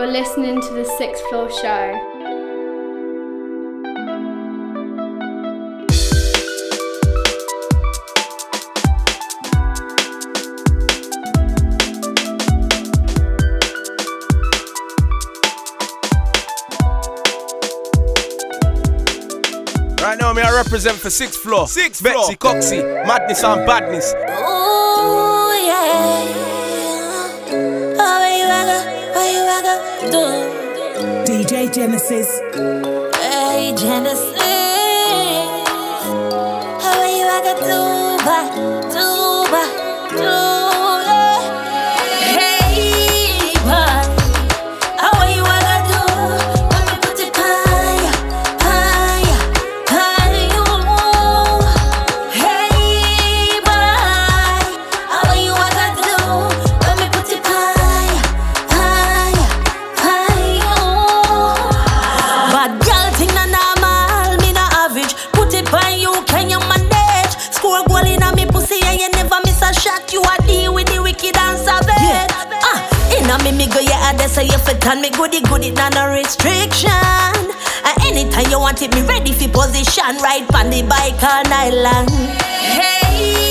You're listening to the Sixth Floor Show. Right now, me I represent for sixth floor. Sixth floor. Betsy Coxie, madness and badness. Do? DJ Genesis. Hey, Genesis. Me go yeah, that's how you fit on me goody goody, not no restriction. And anytime you want it, me ready for position. Ride on the bike night long. Hey,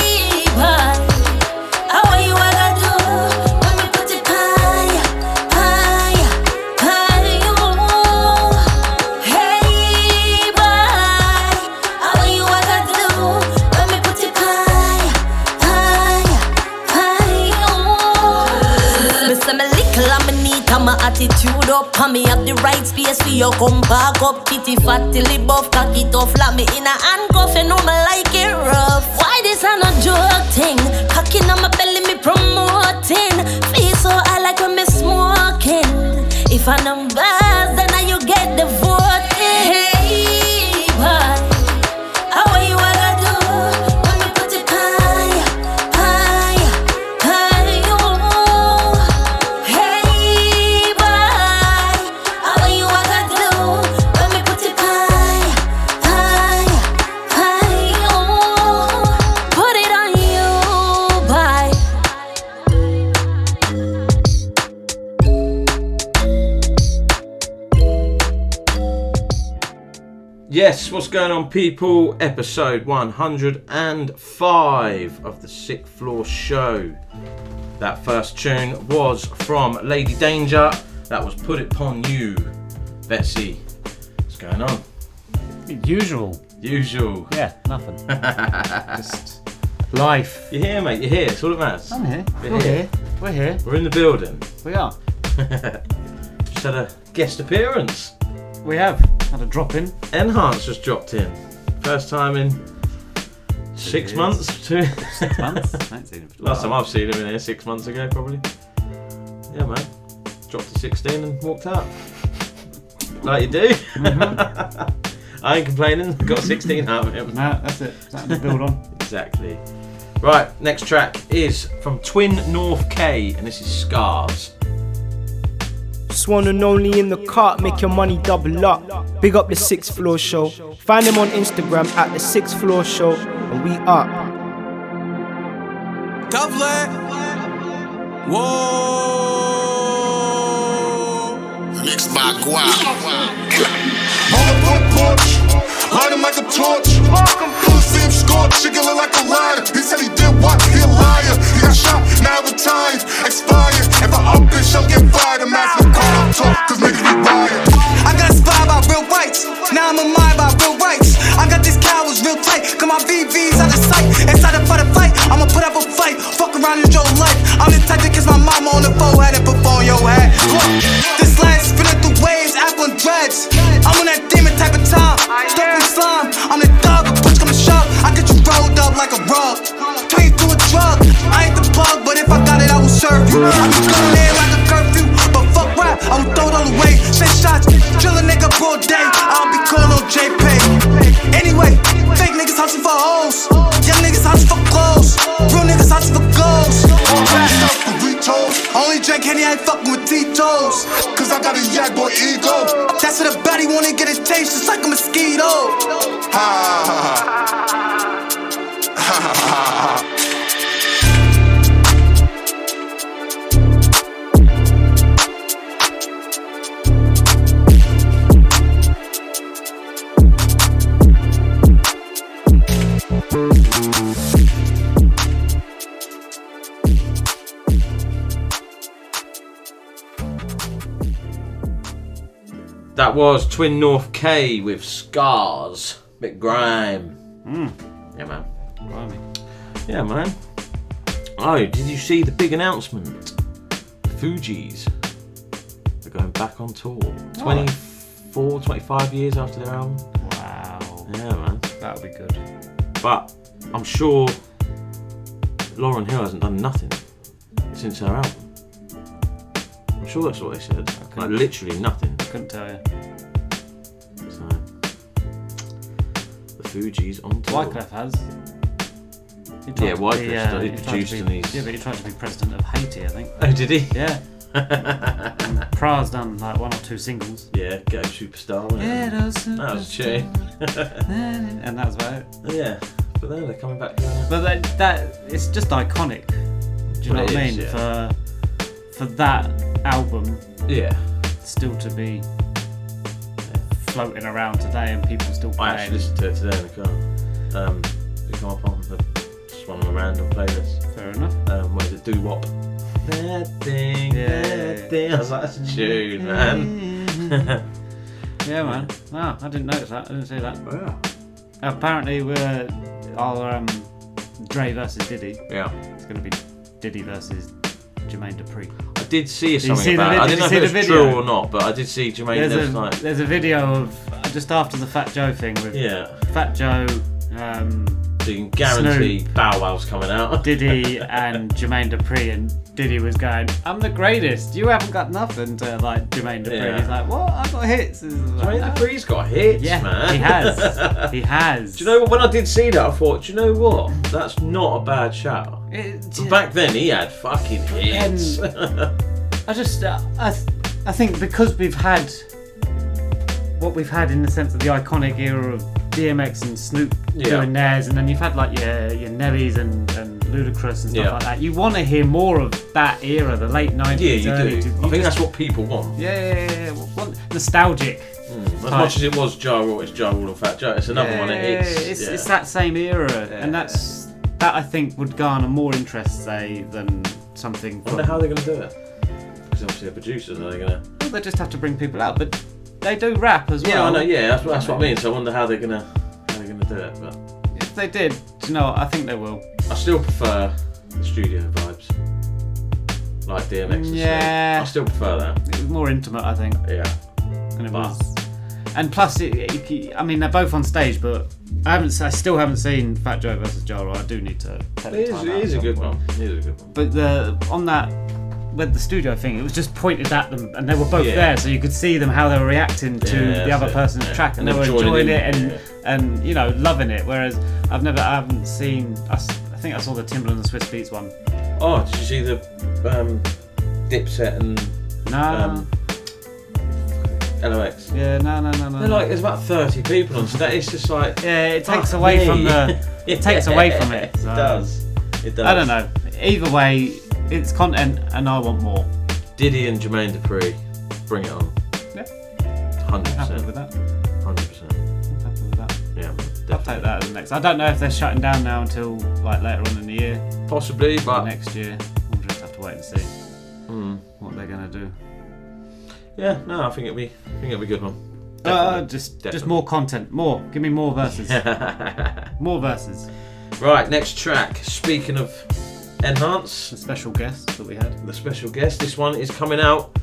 attitude up. And me have the right space for you come back up. Pity fat till it buff, cock it off. Like me in a handcuff, you know me like it rough. Why this a no joke thing? Cocking on my belly, me promoting. Yes, what's going on, people? Episode 105 of the Sixth Floor Show. That first tune was from Lady Danger. That was Put It Upon You. Betsy, what's going on? Usual. Usual. Yeah, nothing. Just life. You're here, mate. You're here. It's all that matters. I'm here. We're We're here. here. We're here. We're in the building. We are. Just had a guest appearance. We have had a drop in. N-Hance just dropped in. First time in six months. Two. Six months. I haven't seen him for Last time. I've seen him in here, six months ago, probably. Yeah, man. Dropped to 16 and walked out. Like you do. Mm-hmm. I ain't complaining. Got 16 out of him. No, that's it. Something to build on. Exactly. Right, next track is from Twin NorthK, and this is Scars. Swan and only in the cart, make your money double up. Big up the sixth floor show. Find him on Instagram at the sixth floor show, and we up. Dublin. Whoa. Mixed by Guap. On the front porch, light him like a torch. See him score, chicken look like a liar. He said he did what? He a liar. Shot, now retired, expired. If I up this, she'll get fired. I'm asking call talk, cause niggas be riot. I got inspired by real rights. Now I'm a mind by real rights. I got these cowards real tight. Got my VVs out of sight. Excited for the fight. I'ma put up a fight. Fuck around in your life. I'm the type that kiss my mama on the forehead and perform your head. Look, this life spinning through waves, apple and dreads. I'm on that demon type of time. Stuck in slime. I'm the dog. A bitch to shove. I get you rolled up like a rug. Serve you. I'm just coming in like a curfew. But fuck rap, I will throw it all away. Six shots, kill a nigga all day. I'll be cool on JPay. Anyway, fake niggas hustle for hoes. Young niggas hustle for clothes. Real niggas hustle for goals. All that stuff for retold. Only drink Henny, I ain't fucking with Tito's. Cause I got a yak boy ego. That's what a baddie wanna get a taste, just like a mosquito. Ha ha ha. Ha ha ha That was Twin North K with Scars. Bit grime. Mm. Yeah, man. Yeah, man. Oh, did you see the big announcement? The Fugees are going back on tour. 24, 25 years after their album. Wow. Yeah, man. That would be good. But I'm sure Lauryn Hill hasn't done nothing since her album. I'm sure that's what they said. Like literally nothing. Couldn't tell you. So the Fugees on tour. Wyclef has. Yeah, to Wyclef's be, uh, he he tried produced to and Yeah, but he tried to be president of Haiti, I think. Oh, did he? Yeah. and Pras done like one or two singles. Yeah, Go Superstar. Yeah, that was that was a tune. and that was about it. yeah, but then they're coming back. Together. But that, that it's just iconic. Do you know what I is, mean? yeah. For for that album Yeah, still to be floating around today and people still playing. I actually listened to it today in the car. Um, it come up on the, just one of my random playlists. Fair enough. Um, where the doo wop. That thing, Yeah, that yeah, thing. I was like, that's a tune, man. Yeah, man. No, I didn't notice that. I didn't see that. yeah. Apparently, we're our um, Dre versus Diddy. Yeah. It's going to be Diddy versus Jermaine Dupri. I did see something see the about it. vid- I did didn't know if see it was true or not, but I did see Jermaine There's there a, like, there's a video of just after the Fat Joe thing with yeah. Fat Joe, um, So you can guarantee Snoop. Bow Wow's coming out. Diddy, and Jermaine Dupri, and Diddy was going, "I'm the greatest. You haven't got nothing." To like Jermaine Dupri, Yeah. he's like, "What? I got hits." Like, Jermaine Dupri's got hits, Yeah, man. he has. He has. Do you know what? When I did see that, I thought, do you know what? That's not a bad shout. It- back then, he had fucking hits. I just, uh, I, th- I think because we've had what we've had in the sense of the iconic era of DMX and Snoop Yeah. doing theirs, and then you've had like your your Nellies and, and Ludacris and stuff Yeah. like that. You want to hear more of that era, the late nineties. yeah, you do. two- I think just- that's what people want. yeah, yeah, yeah, yeah. What- nostalgic. Mm, as Right. much as it was Ja Rule, it's Ja Rule and Fat Joe. It's another one. It's, it's, yeah. it's that same era, and that's that I think would garner more interest, say, than something. I wonder from- how they're going to do it. Because obviously they're producers, are they going to? Well, they just have to bring people out, but they do rap as well. Yeah, I know. Yeah, that's, what- that's what I mean. So I wonder how they're going to how they're to do it. But If they did, do you know, what? I think they will. I still prefer the studio vibes, like DMX. and. Yeah. I still prefer that. It was more intimate, I think, Yeah. and it But- was. And plus, it, it- I mean, they're both on stage, but I haven't, I still haven't seen Fat Joe versus Ja Rule. I do need to. It is, it is a good one. It is a good one. But the on that with the studio thing, it was just pointed at them, and they were both Yeah. there, so you could see them how they were reacting to Yeah, the other it. person's Yeah. track, and, And they were enjoying it and and you know loving it. Whereas I've never, I haven't seen. I think I saw the Timbaland and Swizz Beatz one. Oh, did you see the um, Dipset and No, um, LOX? yeah, no, no, no, no. They're like there's about thirty people on stage. It's just like yeah, it takes away me. from the. It takes away from it. It does. It does. I don't know. Either way, it's content, and I want more. Diddy and Jermaine Dupri, bring it on. Yeah. Hundred Happy percent. with that. Hundred percent. Happy with that. Yeah, man, I'll take that as the next. I don't know if they're shutting down now until like later on in the year. Possibly, or but next year. We'll just have to wait and see Hmm. what they're gonna do. yeah, no, I think it'll be, I think it'll be a good one. Uh, Definitely. just just more content, more. Give me more verses, more verses. right, next track. Speaking of N-Hance, The special guest that we had. the special guest. This one is coming out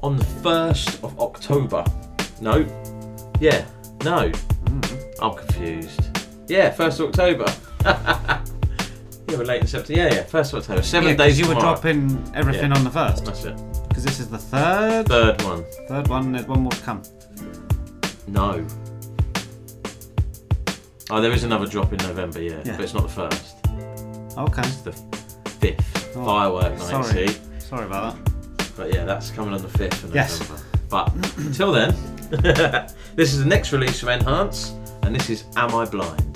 on the first of October. No, yeah, no, mm-hmm. I'm confused. Yeah, first of October. yeah, we're late in September. Yeah, yeah, first of October. Seven Yeah, days. you were dropping everything Yeah. on the first That's it. because this is the third Third one. third one. There's one more to come. No. Oh, there is another drop in November, yeah, Yeah. but it's not the first. Okay. Fifth Oh, firework night. sorry. See, Sorry about that. but yeah, that's coming on the fifth of Yes. November. But until then, this is the next release from N-Hance, and this is "Am I Blind."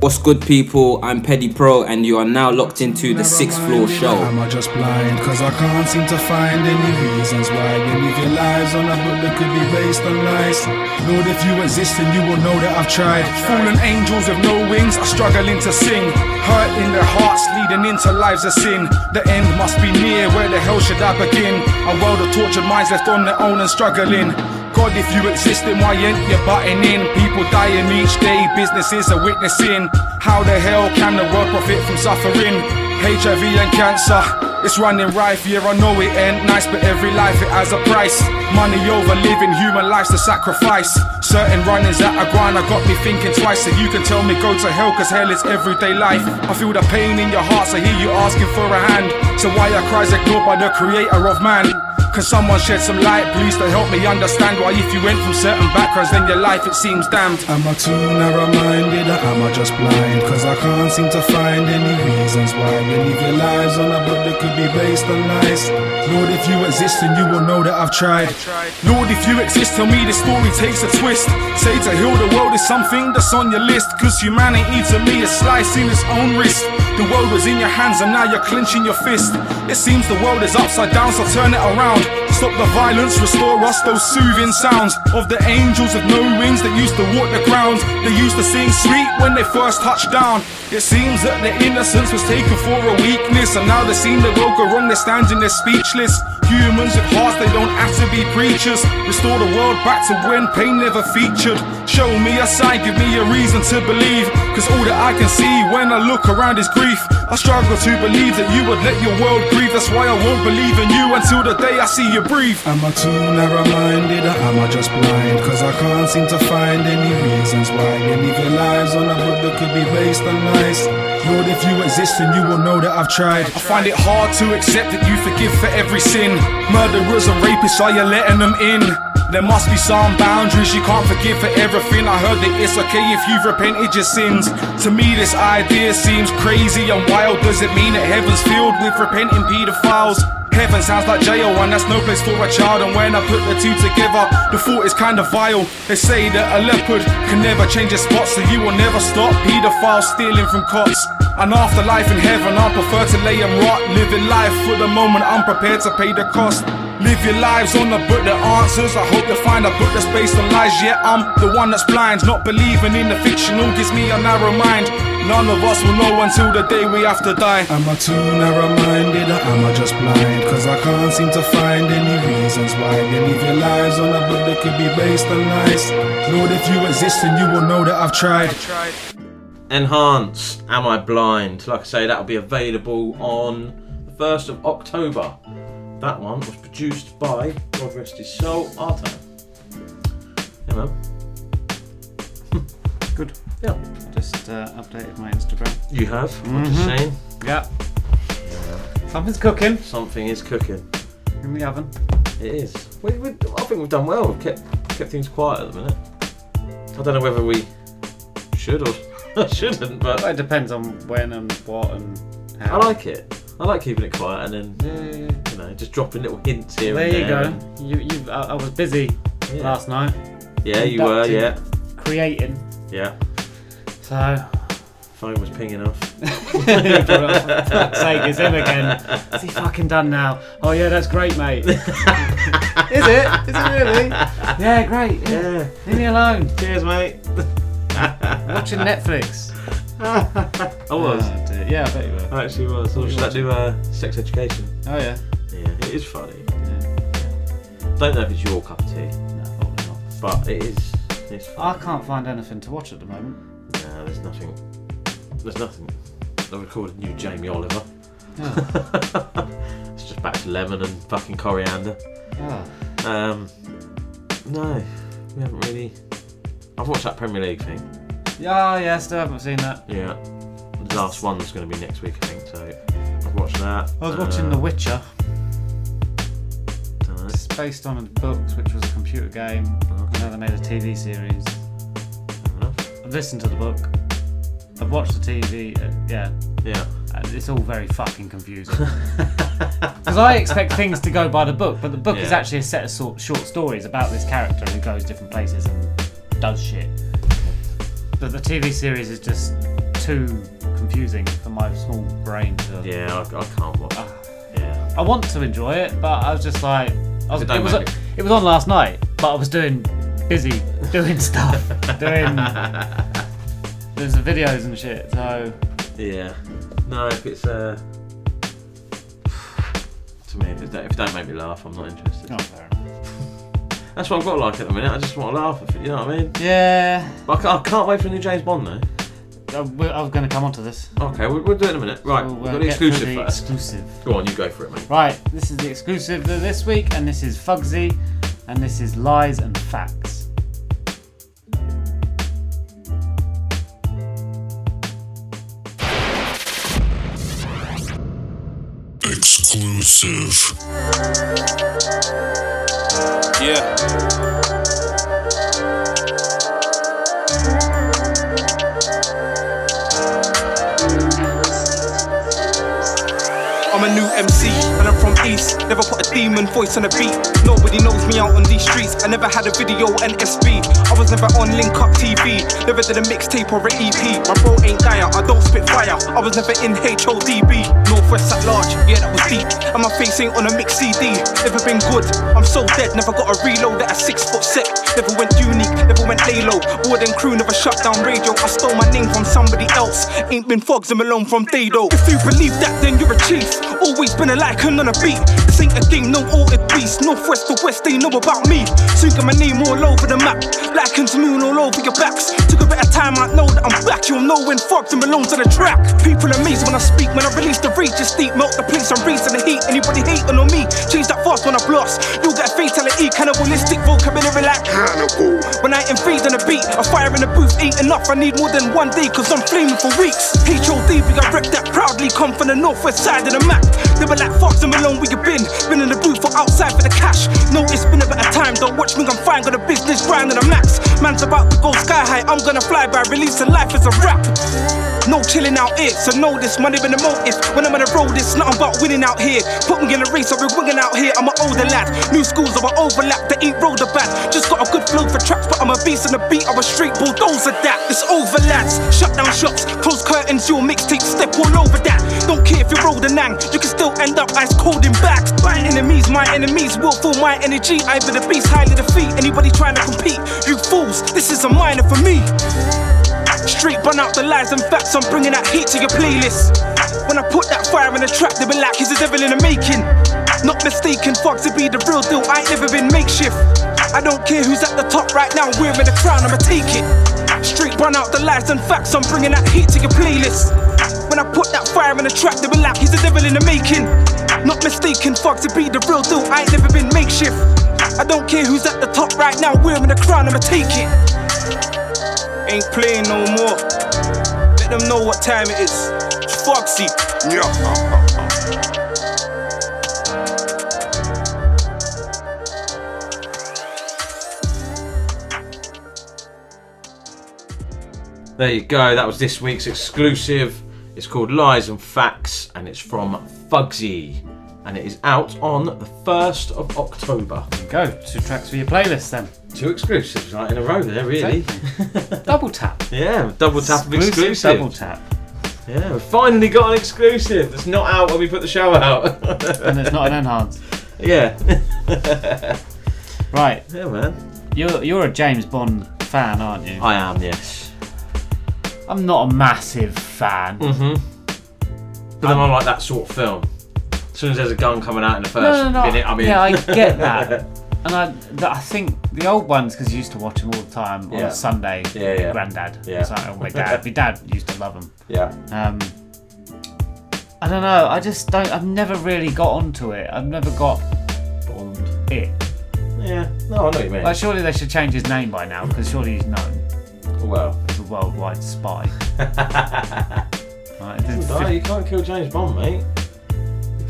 What's good, people? I'm Peddy Pro, and you are now locked into the Sixth Floor Show. Am I just blind? Cause I can't seem to find any reasons why you live your lives on a book that could be based on lies. Lord, if you exist, then you will know that I've tried. Fallen angels with no wings are struggling to sing. Hurt in their hearts, leading into lives of sin. The end must be near, where the hell should I begin? A world of tortured minds left on their own and struggling. God, if you exist, then why ain't you butting in? People dying each day, businesses are witnessing. How the hell can the world profit from suffering? HIV and cancer, it's running rife. Yeah, I know it ain't nice, but every life it has a price. Money over living, human lives to sacrifice. Certain runnings grind, I got me thinking twice. So you can tell me go to hell, cause hell is everyday life. I feel the pain in your heart, so hear you asking for a hand. So why are cries ignored by the creator of man? Can someone shed some light, please, to help me understand why if you went from certain backgrounds, then your life it seems damned. Am I too narrow-minded or am I just blind? Cause I can't seem to find any reasons why you live your lives on a book that could be based on lies. Lord, if you exist, then you will know that I've tried. Lord, if you exist, tell me the story takes a twist. Say to heal the world is something that's on your list. Cause humanity to me is slicing its own wrist. The world was in your hands and now you're clenching your fist. It seems the world is upside down, so turn it around. Stop the violence, restore us those soothing sounds of the angels with no wings that used to walk the grounds. They used to sing sweet when they first touched down. It seems that their innocence was taken for a weakness, and now they seem the world go wrong, they're standing there speechless. Humans with hearts, they don't have to be preachers. Restore the world back to when pain never featured. Show me a sign, give me a reason to believe. Cause all that I can see when I look around is grief. I struggle to believe that you would let your world grieve. That's why I won't believe in you until the day I see you breathe. Am I too narrow-minded or am I just blind? Cause I can't seem to find any reasons why you live your lives on a book that could be based on lies. Lord, if you exist, then you will know that I've tried. I find it hard to accept that you forgive for every sin. Murderers and rapists, are you letting them in? There must be some boundaries, you can't forgive for everything. I heard that it's okay if you've repented your sins. To me, this idea seems crazy and wild. Does it mean that heaven's filled with repenting pedophiles? Heaven sounds like jail, and that's no place for a child. And when I put the two together, the thought is kinda vile. They say that a leopard can never change its spots, so you will never stop pedophiles stealing from cops. An afterlife in heaven, I prefer to lay and rot. Living life for the moment, I'm prepared to pay the cost. Live your lives on a book that answers. I hope you find a book that's based on lies. Yeah, I'm the one that's blind. Not believing in the fictional gives me a narrow mind. None of us will know until the day we have to die. Am I too narrow-minded or am I just blind? Cause I can't seem to find any reasons why you live your lives on a book that could be based on lies. Lord, if you exist, then you will know that I've tried. N-Hance, Am I Blind? Like I say, that'll be available on the 1st of October. That one was produced by, God rest his soul, Arto. Man. Good. Yeah. Just uh, updated my Instagram. You have? I'm just Mhm. saying. Yeah. Something's cooking Something is cooking. in the oven. It is. We, we, I think we've done well. We've kept, kept things quiet at the minute. I don't know whether we should or shouldn't, but Well, it depends on when and what and I like it. I like keeping it quiet and then, Yeah, you know, just dropping little hints here There and you there. go. and- You, you. I, I was busy Yeah. last night yeah, you were, yeah. creating, Yeah. so. Phone was pinging off. For fuck's sake, it's him again. Is he fucking done now? Oh yeah, that's great, mate. Is it? Is it really? Yeah, great. Yeah. Leave me alone. Cheers, mate. Watching Netflix. I was. Oh. Yeah, I bet you were. I actually was. I watched that new uh, sex education. Oh yeah. Yeah, it is funny. yeah. Don't know if it's your cup of tea, No, probably not. but it is. It's I funny. can't find anything to watch at the moment. No, there's nothing. There's nothing. I recorded new Jamie Oliver. Oh. it's just back to lemon and fucking coriander. Oh. Um, no, we haven't really. I've watched that Premier League thing. Yeah, oh, yeah, still haven't seen that. Yeah, last one's going to be next week, I think. So I've watched that. I was watching Uh, The Witcher. It's based on a book, which was a computer game. Okay. Now they made a TV series. I've listened to the book. I've watched the TV. Uh, yeah, Yeah. it's all very fucking confusing. Because I expect things to go by the book, but the book is actually a set of sort, short stories about this character who goes different places and does shit. But the TV series is just too confusing for my small brain to. Yeah, I, I can't watch. yeah. I want to enjoy it, but I was just like, I was, It it, was make it was on last night, but I was doing busy doing stuff, doing there's the videos and shit. So Yeah. No, if it's uh. To me, if it, don't, if it don't make me laugh, I'm not interested. Oh, fair enough. That's what I've got like at the minute. I just want to laugh. If you know what I mean? yeah, But I can't, I can't wait for a new James Bond though. I, was going to come on to this. Okay, we'll, we'll do it in a minute. Right, So, we've uh, got the exclusive the first. Exclusive. Go on, you go for it, mate. Right, this is the exclusive for this week, and this is Fugzi, and this is Lies and Facts. Exclusive. Yeah. MC and I'm from East. Never put a demon voice on a beat. Nobody knows me out on these streets. I never had a video and SB. I was never on Link Up TV. Never did a mixtape or an EP. My bro ain't dire. I don't spit fire. I was never in HODB. Northwest at large. Yeah, that was deep. And my face ain't on a mix CD. Never been good. I'm so dead. Never got a reload at a six foot set. Never went unique. Never went lay low. Crew never shut down radio. I stole my name from somebody else. Ain't been Fogs and Malone from Dado. If you believe that, then you're a chief. Always been a lycan on a beat. This ain't a game, no altered beast. Northwest to west, they know about me. Got my name all over the map. Lycans moon all over your backs. Took a bit of time, I know that I'm back. You'll know when Fogs and Malone's on the track. People amazed when I speak. When I release the reach, just deep. Melt the place, I'm raising the heat. Anybody hating on me, change that fast when I blast. You'll get a fatality, cannibalistic vocabulary like cannibal. When I invade on the beat, a fire in the booth ain't enough. I need more than one day, cause I'm flaming for weeks. HOD, we I rep that proudly, come from the northwest side of the map. They were like, Fox and Malone, where you been? Been in the booth or outside for the cash. No, it's been a bit of time, don't watch me, I'm fine, got a business grind and a max. Man's about to go sky high, I'm gonna fly by releasing life as a rap. No chilling out here, so know this money been the motive. When I'm on the road, it's nothing but winning out here. Put me in a race, I'll be winning out here. I'm an older lad. New schools, I'm an overlap, they ain't rolled a bad. Just got a good flow for tracks, but I'm a beast on the beat. I'm a street bulldozer that. It's over, lads. Shut down shops, close curtains, your mixtape, step all over that. Don't care if you roll the nang, you can still end up ice cold in bags. My enemies, my enemies will feel my energy. I be the beast, highly defeat anybody trying to compete. You fools, this is a minor for me. Street, burn out the lies and facts, I'm bringing that heat to your playlist. When I put that fire in the trap, they be like, he's a devil in the making. Not mistaken, fuck to be the real deal, I ain't never been makeshift. I don't care who's at the top right now, wearing the crown, I'ma take it. Street, burn out the lies and facts, I'm bringing that heat to your playlist. When I put that fire in the trap, they be like, he's a devil in the making. Not mistaken, fuck to be the real deal, I ain't never been makeshift. I don't care who's at the top right now, wearing the crown, I'ma take it. Ain't playing no more. Let them know what time it is. Foxy. Yeah. There you go. That was this week's exclusive. It's called Lies and Facts, and it's from Fugzi, and it is out on the first of October. Go two tracks for your playlist then. Two exclusives right in a row there, really. Double tap. Yeah, double tap of Exclusive exclusive. double tap. Yeah, we've finally got an exclusive that's not out when we put the show out. And it's not an enhanced. yeah. Right. Yeah, man. You're you're a James Bond fan, aren't you? I am, yes. I'm not a massive fan. Mm-hmm. But then I like that sort of film. As soon as there's a gun coming out in the first No, no, no. minute, I'm in. Yeah, I get that. And I, th- I think the old ones because you used to watch them all the time on Yeah. a Sunday. Yeah, yeah. Granddad. Yeah. So, or my dad. my dad used to love them. yeah. Um, I don't know. I just don't. I've never really got onto it. I've never got Bond. it. Yeah. No, I know what you mean. Like, surely they should change his name by now because surely he's known well. as a worldwide spy. Right, it- No, you can't kill James Bond, mate.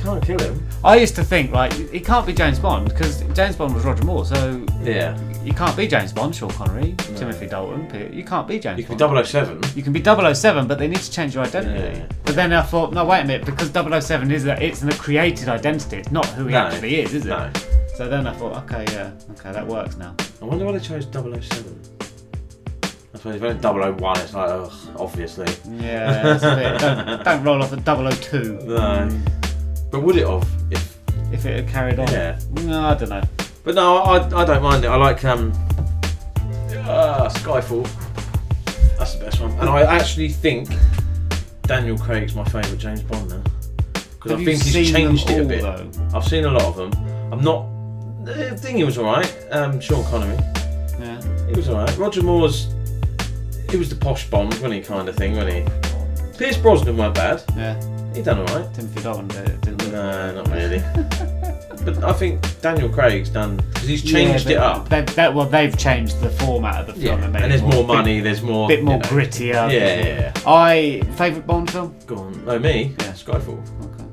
You can't kill him. I used to think like he can't be James Bond because James Bond was Roger Moore, so Yeah. you can't be James Bond, Sean Connery, Timothy Dalton. P- You can't be James You can Bond. be 007. You can be 007, but they need to change your identity. Yeah. But then I thought, no, wait a minute, because 007 is a, it's a created identity. It's not who he No. actually is, is it? No. So then I thought, okay, yeah, okay, that works now. I wonder why they chose 007. I suppose if it's 001, it's like, ugh, obviously. Yeah, it's a bit, don't, don't roll off the 002. No. But would it have if If it had carried on. Yeah. No, I don't know. But no, I, I don't mind it. I like um, uh, Skyfall. That's the best one. And I actually think Daniel Craig's my favourite James Bond now. Because I Have you think he's seen them changed it a all, bit. though? I've seen a lot of them. I'm not. The thing he was alright. Um, Sean Connery. Yeah. He was alright. Roger Moore's. He was the posh Bond, wasn't he? Kind of thing, wasn't he? Pierce Brosnan weren't bad. Yeah. He done alright. Timothy Dalton did it, didn't he? No, not really. but I think Daniel Craig's done because he's changed Yeah, it up. They, they, well, they've changed the format of the film Yeah, and and there's more bit- money, there's more, bit more you know. grittier. Yeah, yeah, yeah. I favourite Bond film. Go on. No, me. Yeah. Skyfall. Okay.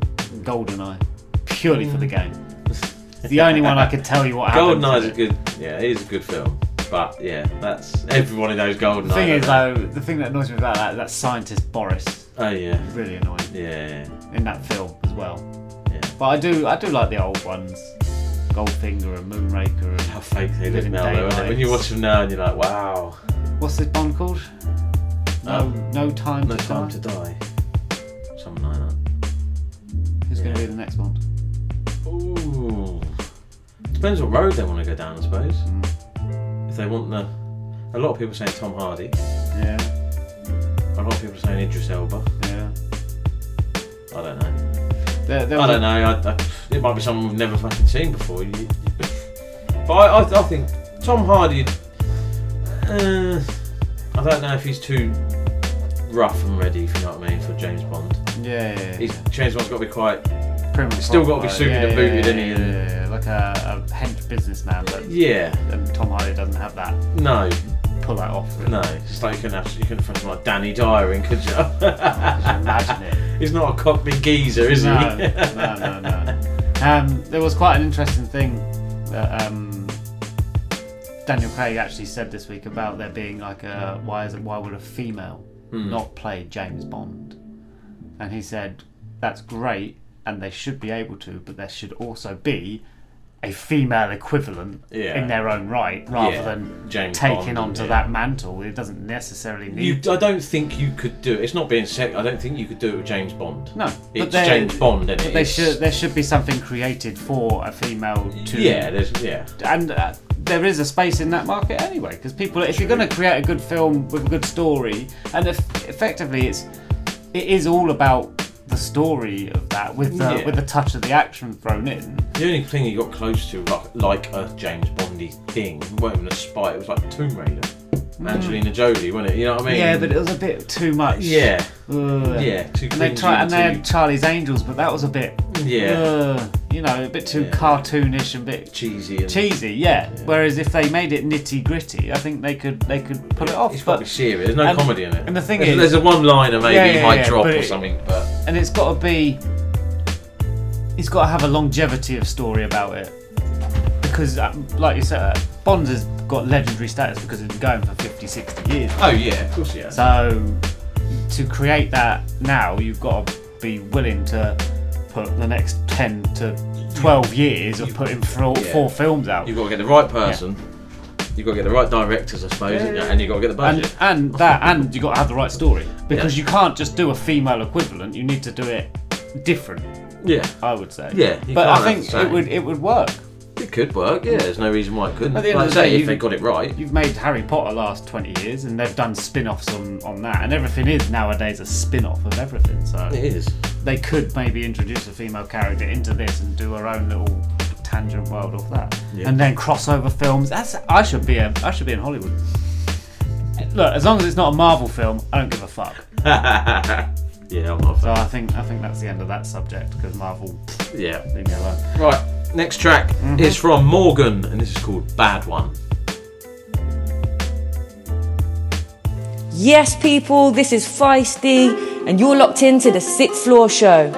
Goldeneye, purely for the mm. game. It's the only one I could tell you what happened. Goldeneye's a good. Yeah, it is a good film. But yeah, that's everybody knows Goldeneye. The thing is, though, the thing that annoys me about that, that scientist Boris. Oh yeah, really annoying. Yeah. In that film as well. Yeah. But I do, I do like the old ones. Goldfinger and Moonraker and How fake they look now, though. When you watch them now, and you're like, wow. What's this Bond called? No, Um, no time No to time die. to die. Something like that. Who's going to be the next Bond? Ooh. Depends what road they want to go down, I suppose. Mm. If they want the. A lot of people saying Tom Hardy. Yeah. A lot of people saying Idris Elba. Yeah. I don't know. There, there I don't know. I, I, it might be someone we've never fucking seen before. You, you- but I, I, I think Tom Hardy. Uh, I don't know if he's too rough and ready, if you know what I mean, for James Bond. Yeah, yeah, yeah. He's, James Bond's got to be quite. Prim and still got to be proper, suited yeah, and yeah, booted, yeah, isn't he? yeah, yeah, yeah, like a, a hench businessman, but Yeah. and Tom Hardy doesn't have that. No. Pull that off. No, it's just like you couldn't have you couldn't find someone like Danny Dyer in, could you? imagine it. He's not a cockney geezer, is no, he? no, no, no. Um, there was quite an interesting thing that um, Daniel Craig actually said this week about there being like a why is it why would a female Hmm. not play James Bond? And he said that's great and they should be able to, but there should also be a female equivalent Yeah. in their own right, rather Yeah, than James taking Bond, onto yeah. that mantle. It doesn't necessarily You, need. I don't think you could do it. It's not being said. I don't think you could do it with James Bond. No, it's James Bond, it? they It's- should. There should be something created for a female to. Yeah, there's yeah. and uh, there is a space in that market anyway because people if you're going to create a good film with a good story and if, effectively it's it is all about the story of that with the Yeah. with the touch of the action thrown in The only thing you got close to, like, like a James Bondy thing, wasn't even a spy. It was like Tomb Raider. Angelina Jolie, wasn't it? You know what I mean? Mm. yeah but it was a bit too much Yeah. Ugh. Yeah, too and they cringy try and they had Charlie's Angels but that was a bit Yeah. ugh, you know a bit too Yeah. cartoonish and a bit cheesy. And, cheesy yeah. whereas if they made it nitty gritty I think they could they could pull it off It's got to be serious. There's no and- comedy in it. and the thing there's, is there's a one-liner maybe Yeah, yeah, might yeah, drop but or it- something, but and it's got to be it's got to have a longevity of story about it because um, like you said uh, Bond has got legendary status because it's been going for 50 60 years oh yeah, of course yeah. so to create that now you've got to be willing to put the next 10 to 12 years of putting four, Yeah. four films out You've got to get the right person. You've got to get the right directors, I suppose, Yeah, yeah. and you've got to get the budget. and that and you've got to have the right story because Yeah. you can't just do a female equivalent you need to do it different Yeah. I would say Yeah, but I think it would it would work It could work. Yeah, there's no reason why it couldn't. At the end like of the say, day, if they got it right. You've made Harry Potter last 20 years and they've done spin offs on, on that, and everything is nowadays a spin off of everything. So It is. they could maybe introduce a female character into this and do her own little tangent world of that. Yeah. And then crossover films. That's I should be a I should be in Hollywood. Look, as long as it's not a Marvel film, I don't give a fuck. yeah, I'm not. So I think I think that's the end of that subject because Marvel. Yeah. Leave me alone. Right, next track Mm-hmm. is from Morgan, and this is called Bad One. Yes, people, this is Feisty, and you're locked into the Sixth Floor Show.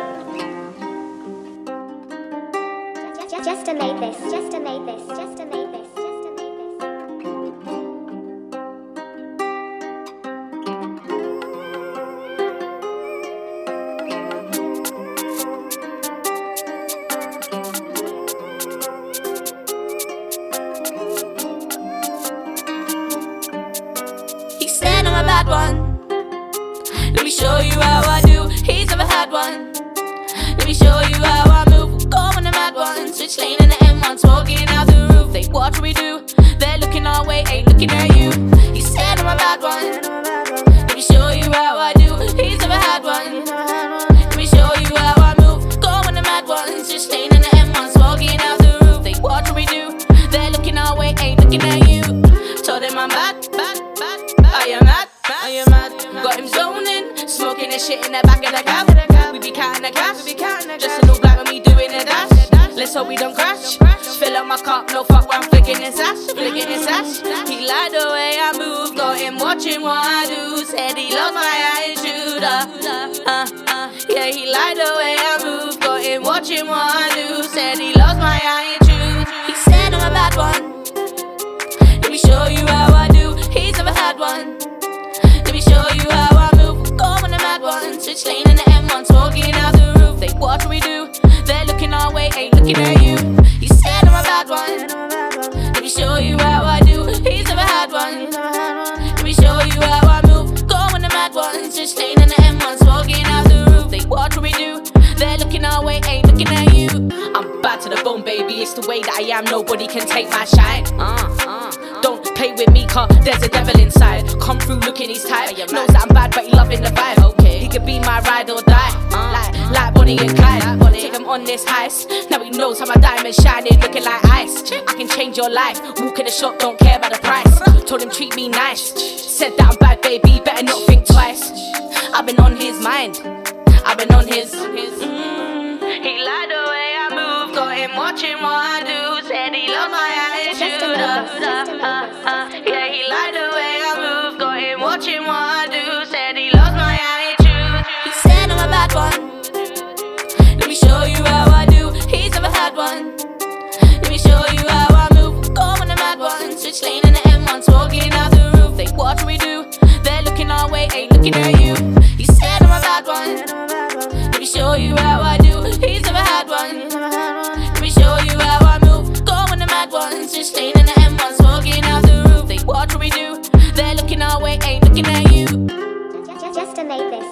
Switch lane in the M1, talking out the roof. They watch what we do. They're looking our way, ain't looking at you. He said I'm a bad one. Let me show you how I do. He's never had one. Let me show you how I move. Go on the mad one. Switch lane in the M1, talking out the roof. They watch what we do. They're looking our way, ain't looking at you. Just, just this, just to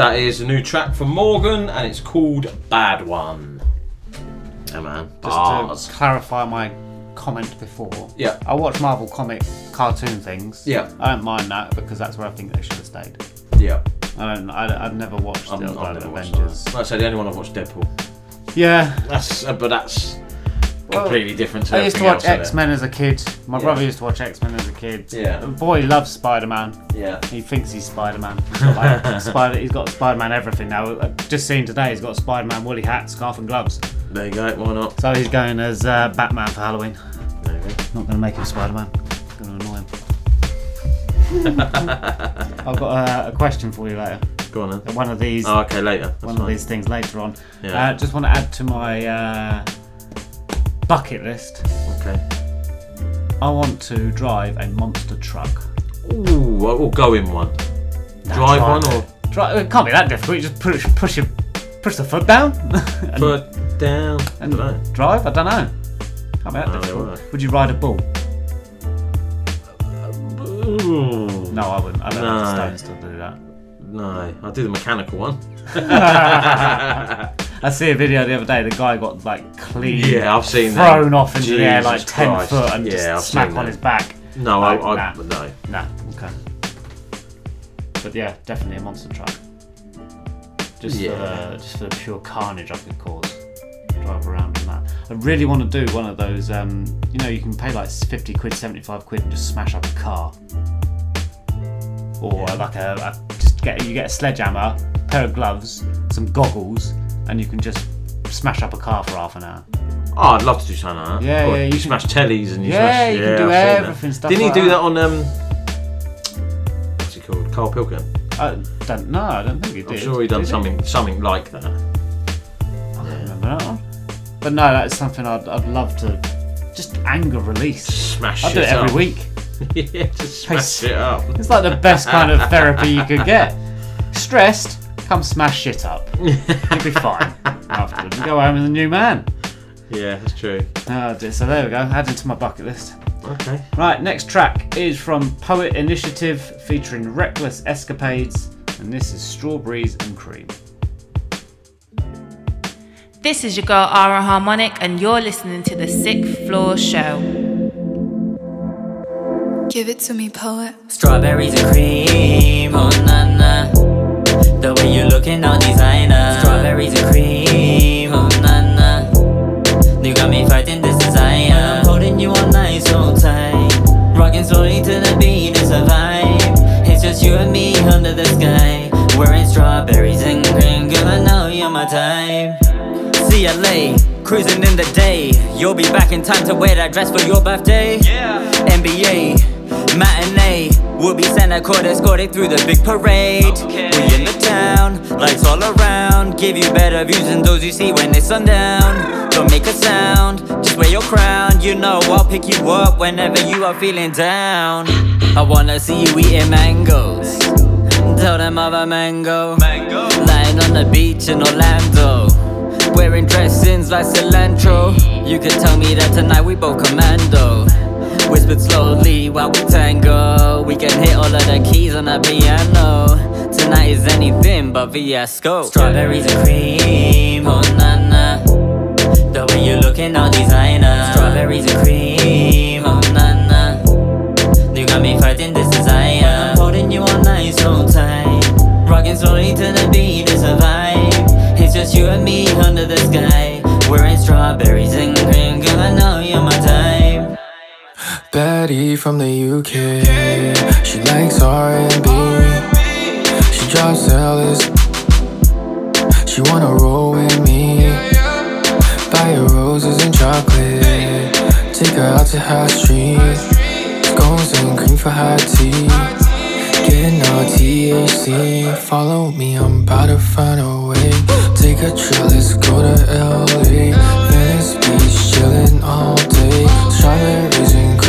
That is a new track from Morgan, and it's called Bad One. Yeah, man. Just Bars. to clarify my comment before. Yeah. I watch Marvel comic cartoon things. Yeah. I don't mind that because that's where I think they should have stayed. Yeah. I don't. I, I've never watched I'm, the I've other never watched Avengers. that. Like I said, the only one I've watched Deadpool. Yeah. That's, uh, but that's Well, completely different to I used to watch else, isn't it? X Men as a kid. My Yeah. brother used to watch X Men as a kid. Yeah. The boy loves Spider Man. Yeah. He thinks he's Spider Man. He's got, like, Spider. He's got Spider Man everything now. I've just seen today. He's got Spider Man woolly hat, scarf, and gloves. There you go. Why not? So he's going as uh, Batman for Halloween. There you go. Not going to make him Spider Man. Going to annoy him. I've got a, a question for you later. Go on then. One of these. Oh, okay, later. That's one fine. of these things later on. Yeah. Uh, just want to add to my uh, bucket list. Okay. I want to drive a monster truck. Ooh, uh, we'll go in one. Drive one or Drive, it can't be that difficult. You just push push your push the foot down. and, foot down. and I drive. I don't know. Can't be that oh, No, difficult. Would you ride a bull? Ooh. No, I wouldn't. I don't have No. the stones to do that. No, I'll do the mechanical one. I see a video the other day. The guy got like clean. Yeah, I've seen that. thrown off into the air like Jesus ten Christ. foot and Yeah, just I've smack seen on that. his back. No, I, I no. Nah, okay. But yeah, definitely a monster truck. Just for Yeah. the, just for the pure carnage I could cause. Drive around in that. I really want to do one of those. Um, you know, you can pay like fifty quid, seventy-five quid, and just smash up a car. Or like a, a just get you get a sledgehammer, pair of gloves, some goggles, and you can just smash up a car for half an hour. Oh, I'd love to do something like that. Yeah, Or yeah, You you smash tellies and you Yeah, smash. you can do I've everything, stuff Didn't like he do that. that on um? What's he called? Carl Pilkin. I don't know. I don't think he did. I'm sure he done Did something something like that. I don't yeah. remember that one. But no, that's something I'd, I'd love to just anger release. Smash I'd do it every up. week. yeah, just smash it up. It's like the best kind of therapy you could get. Stressed, come smash shit up. You'll be fine afterwards. You go home as a new man. Yeah, that's true. Oh dear, so there we go. Add it to my bucket list. Okay. Right, next track is from Poet Initiative featuring Reckless Escapades, and this is Strawberries and Cream. This is your girl Ara Harmonic, and you're listening to the Sixth Floor Show. Give it to me, poet. Strawberries and cream, oh na na. The way you looking all designer. Strawberries and cream, oh na na. You got me fighting this desire. I'm holding you all night, so tight. Rocking slowly to the beat, it's a vibe. It's just you and me under the sky. Wearing strawberries and cream, girl, I know you're my type. CLA, cruising in the day. You'll be back in time to wear that dress for your birthday. Yeah. NBA, matinee. We'll be Santa Claus escorted through the big parade. We in the town, lights all around. Give you better views than those you see when it's sundown. Don't make a sound, just wear your crown. You know I'll pick you up whenever you are feeling down. I wanna see you eating mangoes. Tell them of a mango. Lying on the beach in Orlando. Wearing dressings like cilantro. You could tell me that tonight we both commando. Whispered slowly while we tango. We can hit all of the keys on the piano. Tonight is anything but fiasco. Strawberries and cream, oh na na. The way you looking all designer. Strawberries and cream, oh na na. You got me fighting this desire. I'm holding you all night, so tight. Rocking slowly to the beat, it's a vibe. It's just you and me under the sky. Wearing strawberries and cream, girl, I know you're my type. Betty from the UK. She likes R&B. She drops Ellis. She wanna roll with me. Buy her roses and chocolate. Take her out to High Street. Scones and cream for hot tea. Getting all THC. Follow me, I'm about to find a way. Take a trip, let's go to LA. Venice Beach, chillin' all day. Strawberries and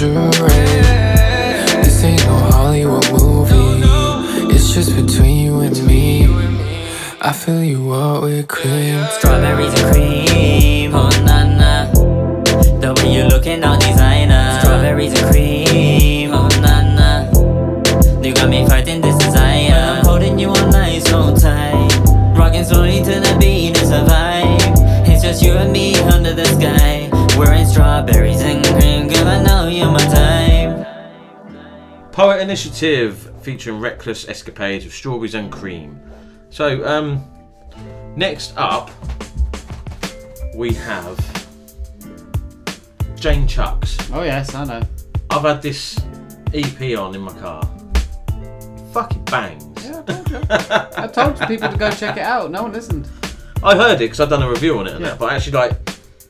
lingerie. This ain't no Hollywood movie. It's just between you and me. I fill you up with cream. Strawberries and cream, oh na na. The way you looking all designer. Strawberries and cream, oh na na. You got me fighting this desire. I'm holding you all night, so tight. Rocking slowly to the beat, it's a vibe. It's just you and me under the sky. Wearing strawberries Poet Initiative featuring Reckless Escapades of Strawberries and Cream. So, um, next up, we have Jane Chuks. Oh, yes, I know. I've had this EP on in my car. Fucking bangs. Yeah, I told you. I told people to go check it out. No one listened. I heard it because I've done a review on it and Yeah. that, but I actually like.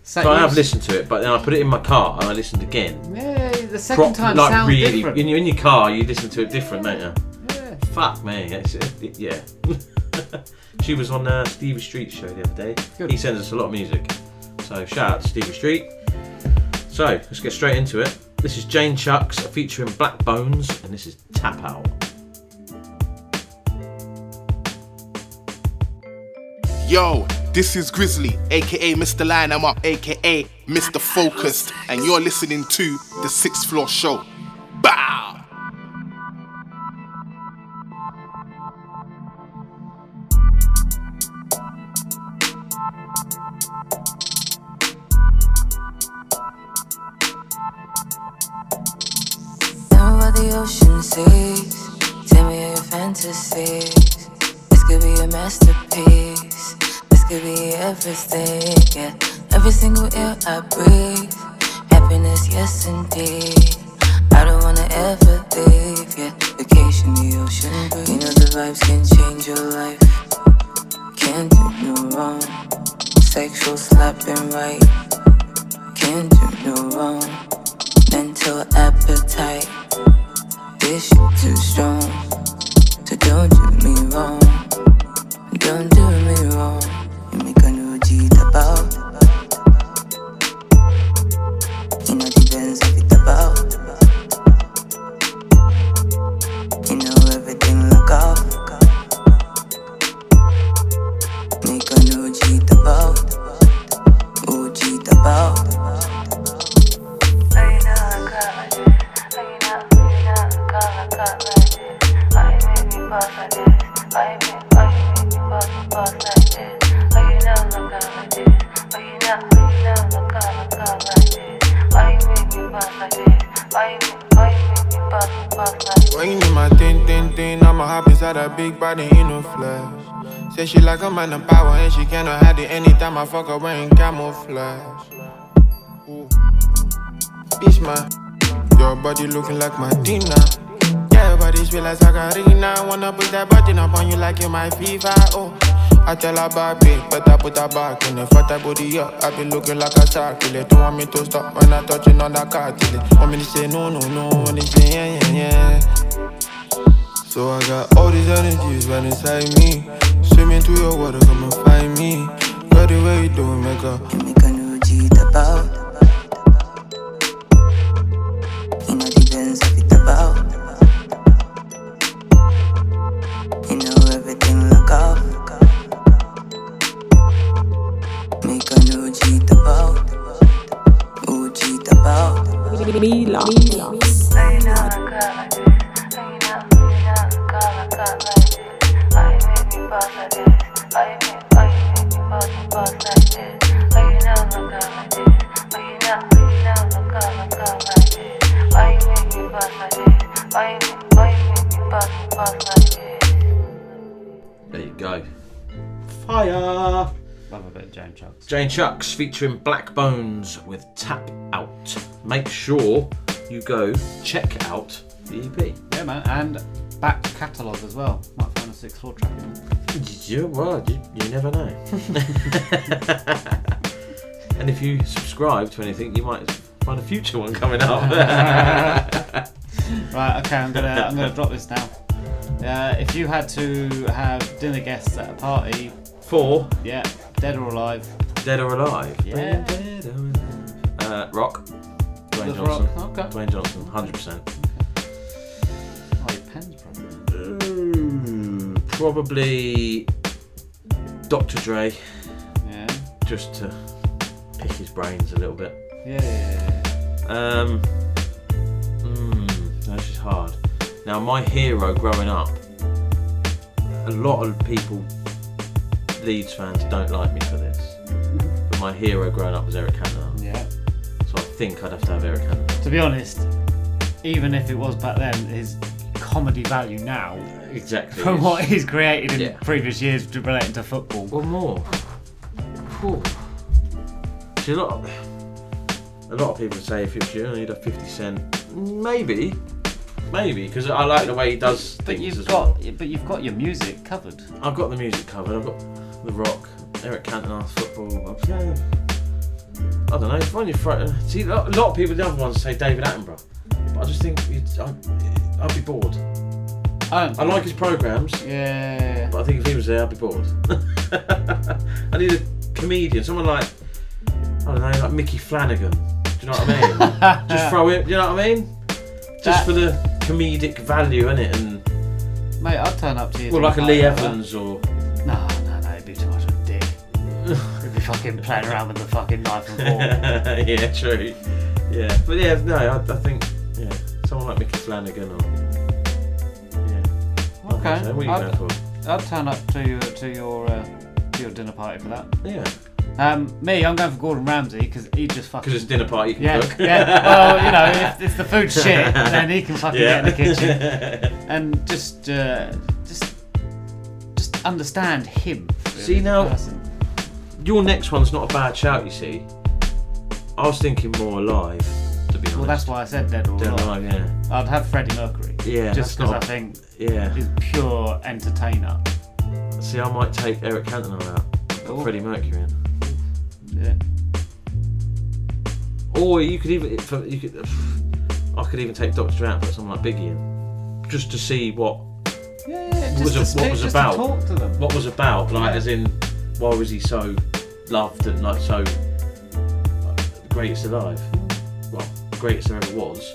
Sat So I have listened to it, but then I put it in my car and I listened again. Yeah, the second Prop- time like sounds really, different. In, your, in your car, you listen to it different, don't you? Yeah. Fuck me, it's, it, yeah. she was on uh, Stevie Street's show the other day. He sends us a lot of music, so shout out to Stevie Street. So let's get straight into it. This is Jane Chuks featuring Blaqbonez, and this is Tap Out. Yo, this is Grizzly, aka Mr. Line I'm Up, aka Mr. Focused, and you're listening to the Sixth Floor Show. Bow! The ocean. Tell me your fantasies. This could be a masterpiece. Could be everything. Yeah, every single air I breathe. Happiness, yes indeed. I don't wanna ever leave. Yeah, vacation the ocean breeze. You know the vibes can change your life. Can't do no wrong. Sexual slapping right. Can't do no wrong. Mental appetite. This shit too strong. So don't do me wrong. Don't do me wrong. About. Man of power and she cannot hide it anytime I fuck her wearing camouflage. Bitch, man, your body looking like Medina. Yeah, your body sweet like Sagarina. Wanna put that button up on you like you my fever. Oh, I tell her baby, better put her back in it. Fat that body up, I be looking like a circulate. Don't want me to stop when I touching on that cartilage. Want me to say no, no, no, to say yeah, yeah, yeah. So I got all these energies right inside me. Swimming through your water, come and find me. Girl, the way you do it, make up. You make a new G about. You know the Benz of it about. You know everything look up. Make a new G about. Ooh, G about. Mila. There you go. Fire! Love a bit of Jane Chuks. Jane Chuks featuring Blaqbonez with Tap Out. Make sure you go check out the EP. Yeah, man, and back catalogue as well. Might find a sixth floor track in. Yeah, well, you, you never know. and if you subscribe to anything, you might find a future one coming up. Right, okay, I'm gonna I'm gonna drop this now. Uh, if you had to have dinner guests at a party, four, yeah, dead or alive, Dead or alive? Yeah. Uh, Rock. Dwayne Johnson. Rock, okay. Dwayne Johnson, 100%. oh, probably Dr. Dre. Yeah. Just to pick his brains a little bit. Yeah, yeah, yeah. Um, mm, that's just hard. Now, my hero growing up, a lot of people, Leeds fans, don't like me for this. But my hero growing up was Eric Cantona. Yeah. So I think I'd have to have Eric Cantona. To be honest, even if it was back then, his comedy value now, Exactly. from is- what he's created in Yeah. previous years relating to football. Well, more. Whew. See, a lot, of, a lot of people say if it's you, you'd have 50 Cent. Maybe. Maybe, because I like the way he does But things you've as got, well. but you've got your music covered. I've got the music covered. I've got The Rock, Eric Cantona's football. I've- yeah. I don't know. Find your friend. See, a lot a lot of people, the other ones say David Attenborough, but I just think you'd, I'd, I'd be bored. I, I like his programs, Yeah. but I think if he was there, I'd be bored. I need a comedian, someone like I don't know, like Micky Flanagan. Do you know what I mean? just throw it. Do you know what I mean? Just That- for the comedic value in it, and Mate, I'd turn up to you. well, like a Lee Evans or No, no, no, it'd be too much of a dick. He'd be fucking playing around with the fucking knife and fork. yeah, true. Yeah, but yeah, no, I, I think yeah, someone like Micky Flanagan or. Okay. So what are you I'd, going for? I'd turn up to your to your uh, to your dinner party for that. Yeah. Um, me, I'm going for Gordon Ramsay because he just fucking. Because it's dinner party, you can yeah, cook. yeah. Well, you know, if, if the food's shit, then he can fucking Yeah. get in the kitchen and just uh, just just understand him. really, See now, as a person. your next one's not a bad shout. You see, I was thinking more alive. To honest. Well, that's why I said dead or Dead alive. alive, yeah. I'd have Freddie Mercury. Yeah, just because I think yeah. he's pure entertainer. See, I might take Eric Cantona out, put Oh. Freddie Mercury in. Yeah. Or you could even, if- you could, I could even take Doctor out and put someone like Biggie in, just to see what Yeah, yeah, what just was, to what speak- was just to about. talk to them. What was about, like as in, why was he so loved and like so uh, greatest alive? Well, greatest there ever was.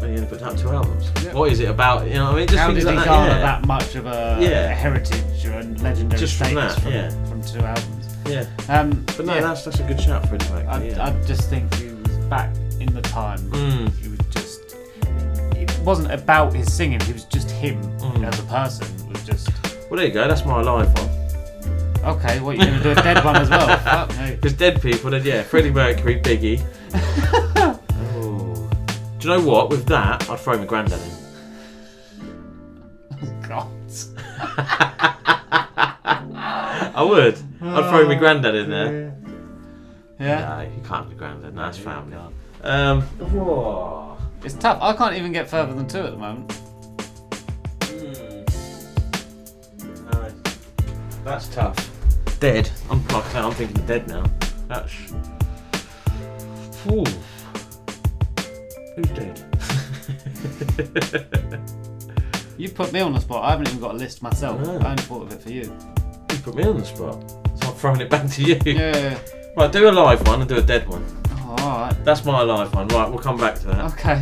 When he only put out two albums. What is it about? You know I mean? Just How did he like garner that, yeah. that much of a Yeah. heritage and legendary Just from status that, from, yeah. from two albums? Yeah. Um, But no, that's that's a good shout, Freddie Mercury. I, yeah. I just think he was back in the time. Mm. He was just. It wasn't about his singing. He was just him Mm. as a person. It was just. Well, there you go. That's my live one. Okay, what you gonna do a dead one as well? Because dead people, then yeah, Freddie Mercury, Biggie. oh. Do you know what? With that, I'd throw my granddad in. Oh, God. I would. I'd throw my granddad in there. Yeah. No, you can't have your granddad. No, that's family. Um, whoa. It's tough. I can't even get further than two at the moment. No, that's tough. Dead. I'm I'm thinking dead now. That's. Ooh. Who's dead? You put me on the spot. I haven't even got a list myself. No. I only thought of it for you. You put me on the spot, so I'm throwing it back to you. Yeah. Right, do a live one and do a dead one. Oh, alright. That's my live one. Right, we'll come back to that. Okay.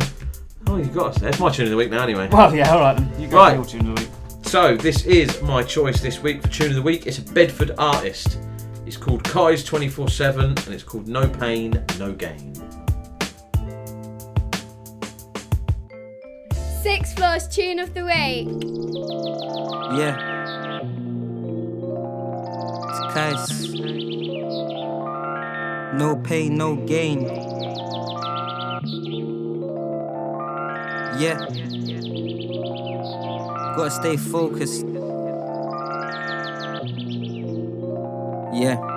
Oh, you got us there. It's my tune of the week now, anyway. Well, yeah, alright then. You go Right. your tune of the week. So this is my choice this week for tune of the week. It's a Bedford artist. It's called Kyse247 and it's called No Pain, No Gain. Six Floors Tune of the Week. Yeah. It's Kyse. No pain, no gain. Yeah. Gotta stay focused. Yeah.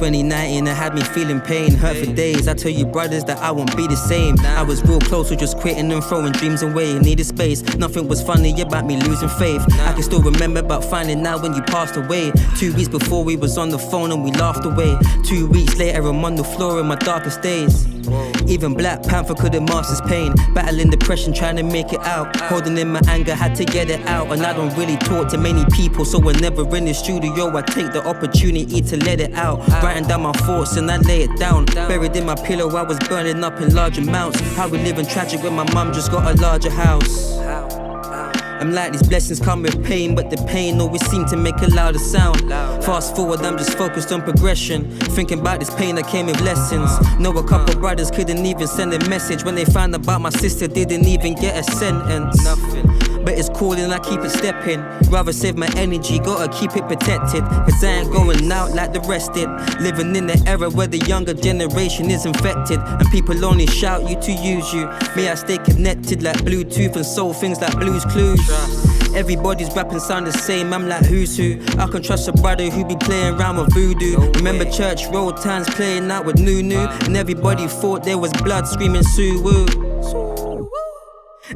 2019, it had me feeling pain, hurt for days. I tell you, brothers, that I won't be the same. I was real close to just quitting and throwing dreams away. Needed space, nothing was funny about me losing faith. I can still remember about finding out when you passed away. Two weeks before we was on the phone and we laughed away. Two weeks later, I'm on the floor in my darkest days. Even Black Panther couldn't mask his pain. Battling depression, trying to make it out. Holding in my anger, had to get it out. And I don't really talk to many people, so whenever in the studio, I take the opportunity to let it out. Writing down my thoughts and I lay it down. Buried in my pillow, I was burning up in large amounts. How we living tragic when my mum just got a larger house. I'm like these blessings come with pain, but the pain always seem to make a louder sound. Fast forward, I'm just focused on progression. Thinking about this pain that came with lessons. Know a couple brothers couldn't even send a message when they found about my sister, didn't even get a sentence. Nothing. But it's cool and I keep it stepping. Rather save my energy, gotta keep it protected. Cause I ain't going out like the rest did. Living in the era where the younger generation is infected. And people only shout you to use you. Me, I stay connected like Bluetooth and soul things like Blues Clues. Everybody's rapping sound the same, I'm like who's who. I can trust a brother who be playing around with voodoo. Remember church roll times playing out with Nunu. And everybody thought there was blood screaming Sue Woo.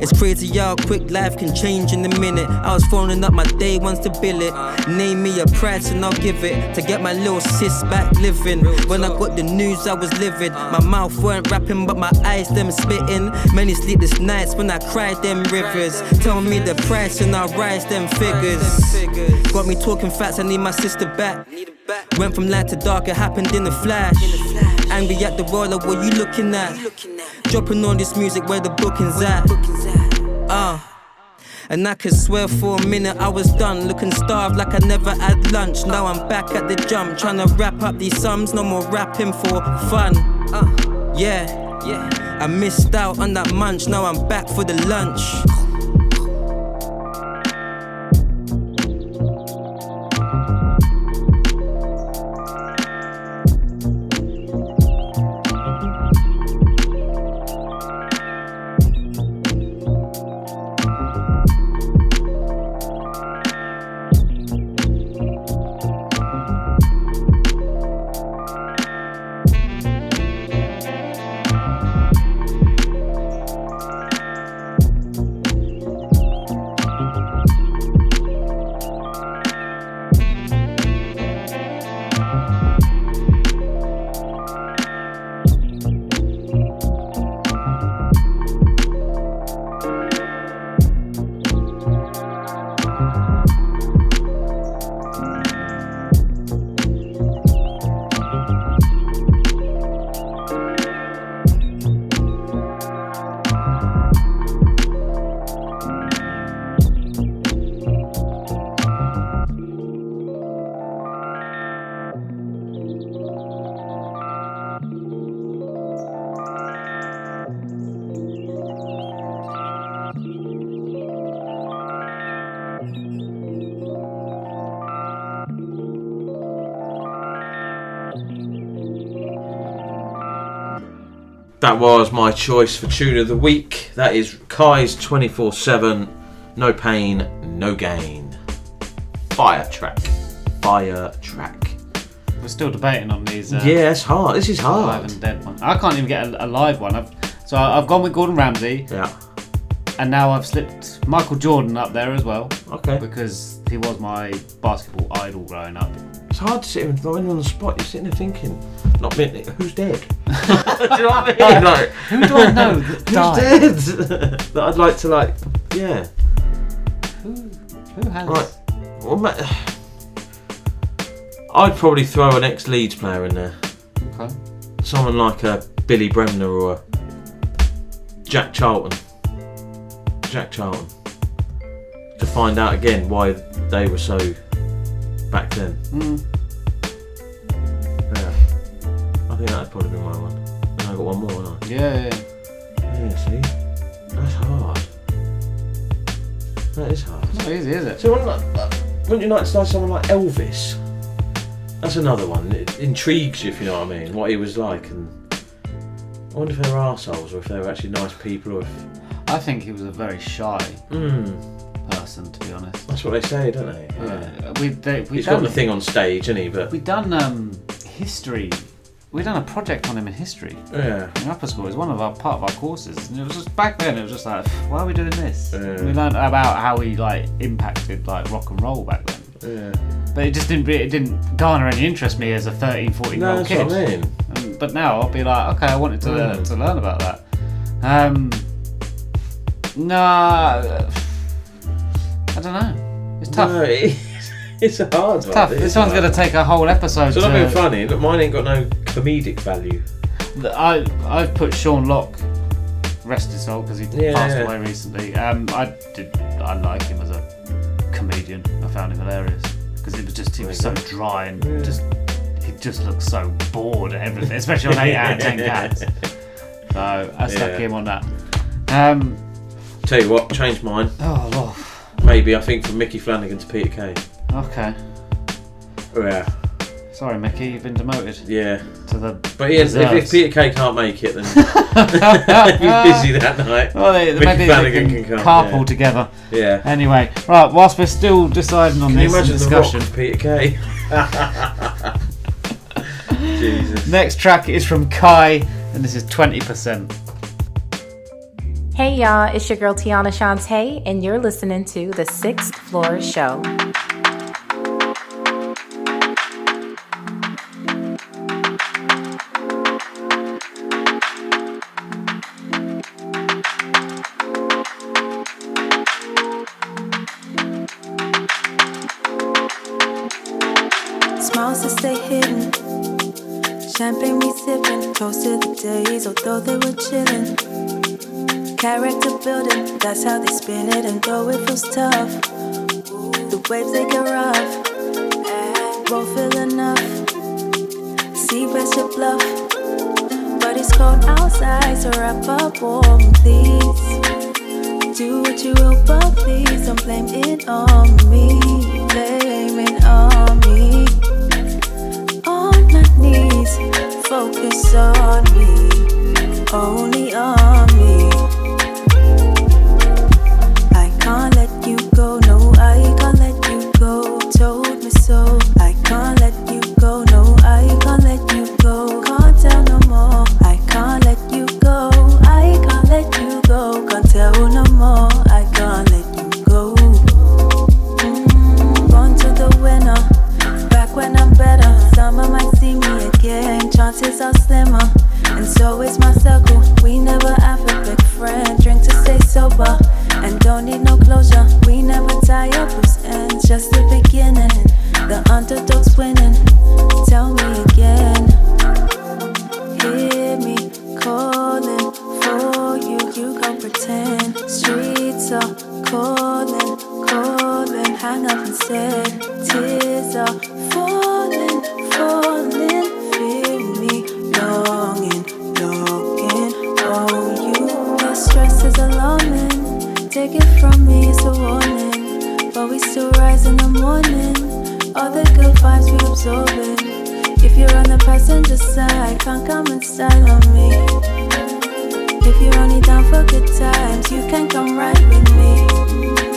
It's crazy how quick life can change in a minute. I was phoning up my day ones to bill it. Name me a price and I'll give it. To get my little sis back living. When I got the news, I was livid. My mouth weren't rapping, but my eyes them spitting. Many sleepless nights when I cried them rivers. Tell me the price and I'll rise them figures. Got me talking facts, I need my sister back. Went from light to dark, it happened in a flash. Angry at the world, like what you looking at? Dropping on this music where the booking's at. Uh. And I could swear for a minute I was done, looking starved like I never had lunch. Now I'm back at the jump, trying to wrap up these sums, no more rapping for fun. Uh, yeah, yeah. I missed out on that munch, now I'm back for the lunch. That was my choice for tune of the week. That is Kyse247, No Pain, No Gain. fire track. Fire track. We're still debating on these. Uh, yeah, it's hard. This is Live hard. and dead one. I can't even get a, a live one. I've, so I've gone with Gordon Ramsay. Yeah. And now I've slipped Michael Jordan up there as well. Okay. Because he was my basketball idol growing up. It's hard to sit and when you're on the spot. You're sitting there thinking, not me, who's dead. do you know what I mean? Like, Who do I know that who's dead? that I'd like to like, yeah. Who who has? Right. Well, I'd probably throw an ex-Leeds player in there. Okay. Someone like a Billy Bremner or a Jack Charlton. Jack Charlton. To find out again why they were so back then. Mm. Yeah. I think that'd probably be my one. And I got one more, haven't I? Yeah, yeah. Yeah, see? That's hard. That is hard. Not easy, is it? So wouldn't, wouldn't you like to know someone like Elvis? That's another one. It intrigues you, if you know what I mean, what he was like. And I wonder if they were arseholes or if they were actually nice people or if. I think he was a very shy Mm. Person, to be honest. That's what they say, don't they? Yeah. We, they, we He's done, got the thing on stage, isn't he? But We done um, history. We've done a project on him in history. Yeah. In upper school, it was one of our part of our courses, and it was just back then. It was just like, why are we doing this? Yeah. We learned about how he like impacted like rock and roll back then. yeah. But it just didn't it didn't garner any interest in me as a 13, 14 year old kid. I mean. Um, but now I'll be like, okay, I wanted to Mm. to learn about that. Um, nah, I don't know. It's tough. No, it- it's a hard It's one. tough. This one's going to take a whole episode. So not to, being funny, but mine ain't got no comedic value. I I've put Sean Lock, rest his soul, because he Yeah, passed yeah. away recently. Um, I did I like him as a comedian. I found him hilarious because it was just he was so dry and Yeah. just he just looked so bored at everything, especially on eight out of ten cats. So I stuck him on that. Um, Tell you what, change mine. oh Lord. Maybe I think from Micky Flanagan to Peter Kay. Okay. Oh, yeah. Sorry, Micky, you've been demoted. Yeah. To the. But he has, if, if. Peter Kay can't make it, then he's busy that night. Well, they, Micky maybe they Flanagan can, can come, carpool yeah. together. Yeah. Anyway, right. Whilst we're still deciding on Can you this imagine and the rock discussion, Peter Kay? Jesus. next track is from Khai, and this is twenty percent. Hey y'all, it's your girl Tiana Shantae, and you're listening to The Sixth Floor Show. Smiles to stay hidden. Champagne we sipping. Toast to the days, although they were chilling. Character building, that's how they spin it. And though it feels tough, the waves they get rough. Won't feel enough. See where's your bluff. But it's cold outside, so wrap up warm, please. Do what you will, but please don't blame it on me. Blame it on me. On my knees, focus on me. Only on me. But we still rise in the morning. All the good vibes we absorbing. If you're on the passenger side, can't come and style on me. If you're only down for good times, you can come right with me.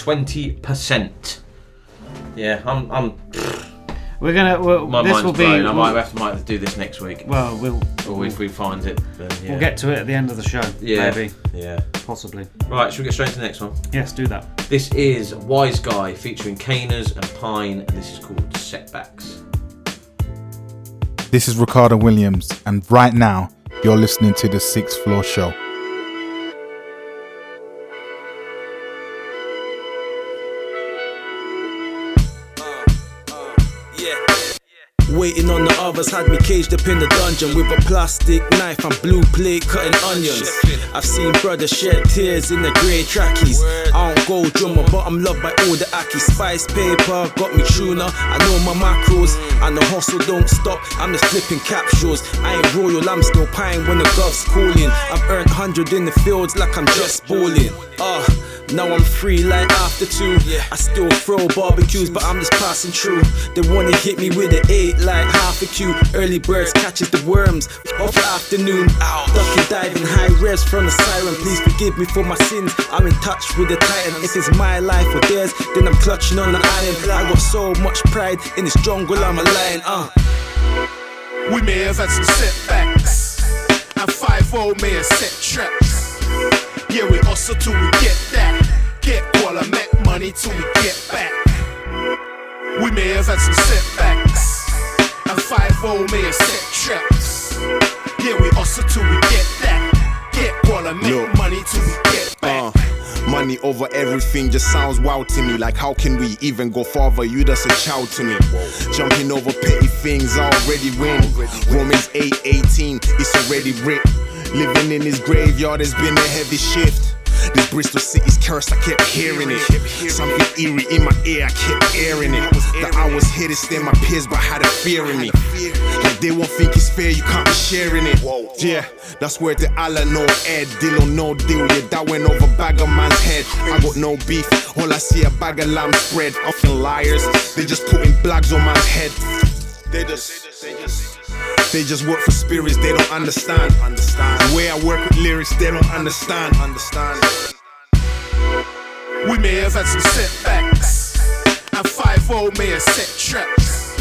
20%. Yeah, I'm. I'm We're gonna. We'll, my this mind's will be. I might we'll, have, to, might do this next week. Well, we'll or if we find it, then yeah. we'll get to it at the end of the show. Yeah. Maybe. Yeah. Possibly. Right, should we get straight to the next one? Yes, do that. This is WiseGuy featuring K'Ners and Pine, and this is called Setbacks. This is Ricardo Williams, and right now you're listening to the Sixth Floor Show. Others had me caged up in the dungeon with a plastic knife and blue plate cutting onions. I've seen brothers shed tears in the grey trackies. I don't go drummer, but I'm loved by all the Aki. Spice paper got me tuna. I know my macros and the hustle don't stop. I'm just flipping capsules. I ain't royal, I'm still pine when the gov's calling. I've earned hundred in the fields like I'm just balling. Uh, now I'm free like after two. Yeah. I still throw barbecues, but I'm just passing through. They wanna hit me with an eight like half a Q. Early birds catches the worms of the afternoon. Ducking, diving, high revs from the siren. Please forgive me for my sins. I'm in touch with the titan. If it's my life or theirs, then I'm clutching on the iron. I got so much pride in this jungle. I'm a lion. Uh. We may have had some setbacks, and 5 may have set traps. Yeah, we hustle till we get that. Get quality, make money till we get back. We may have had some setbacks, and 5 may have set traps. Yeah, we hustle till we get that. Get quality, make Look. money till we get back. Uh, money over everything just sounds wild to me. Like, how can we even go farther? You just a child to me. Jumping over petty things, already win. Romans 8 18, it's already writ. Living in this graveyard has been a heavy shift. This Bristol city's cursed, I kept hearing it. Something eerie in my ear, I kept airing it. That I was here to stand my peers, but had a fear in me. Like they won't think it's fair, you can't be sharing it. Yeah, that's where the Allah no Ed, deal or no deal. Yeah, that went over bag of man's head. I got no beef, all I see a bag of lamb spread. Often liars, they just putting blags on man's head. They just, they just. They just work for spirits they don't understand. Understand. The way I work with lyrics, they don't understand. Understand. We may have had some setbacks, and 5 may have set traps.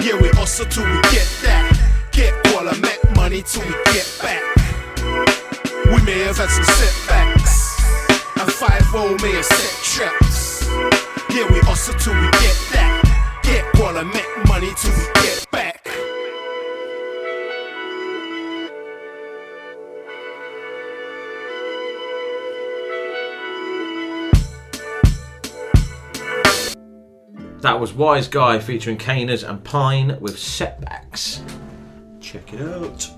Yeah, we hustle till we get that. Get quality, make money till we get back. We may have had some setbacks, and 5 may have set traps. Yeah, we hustle till we get that. Get quality, make money till we get back. That was WiseGuy featuring K'Ners and Pine with Setbacks. Check it out.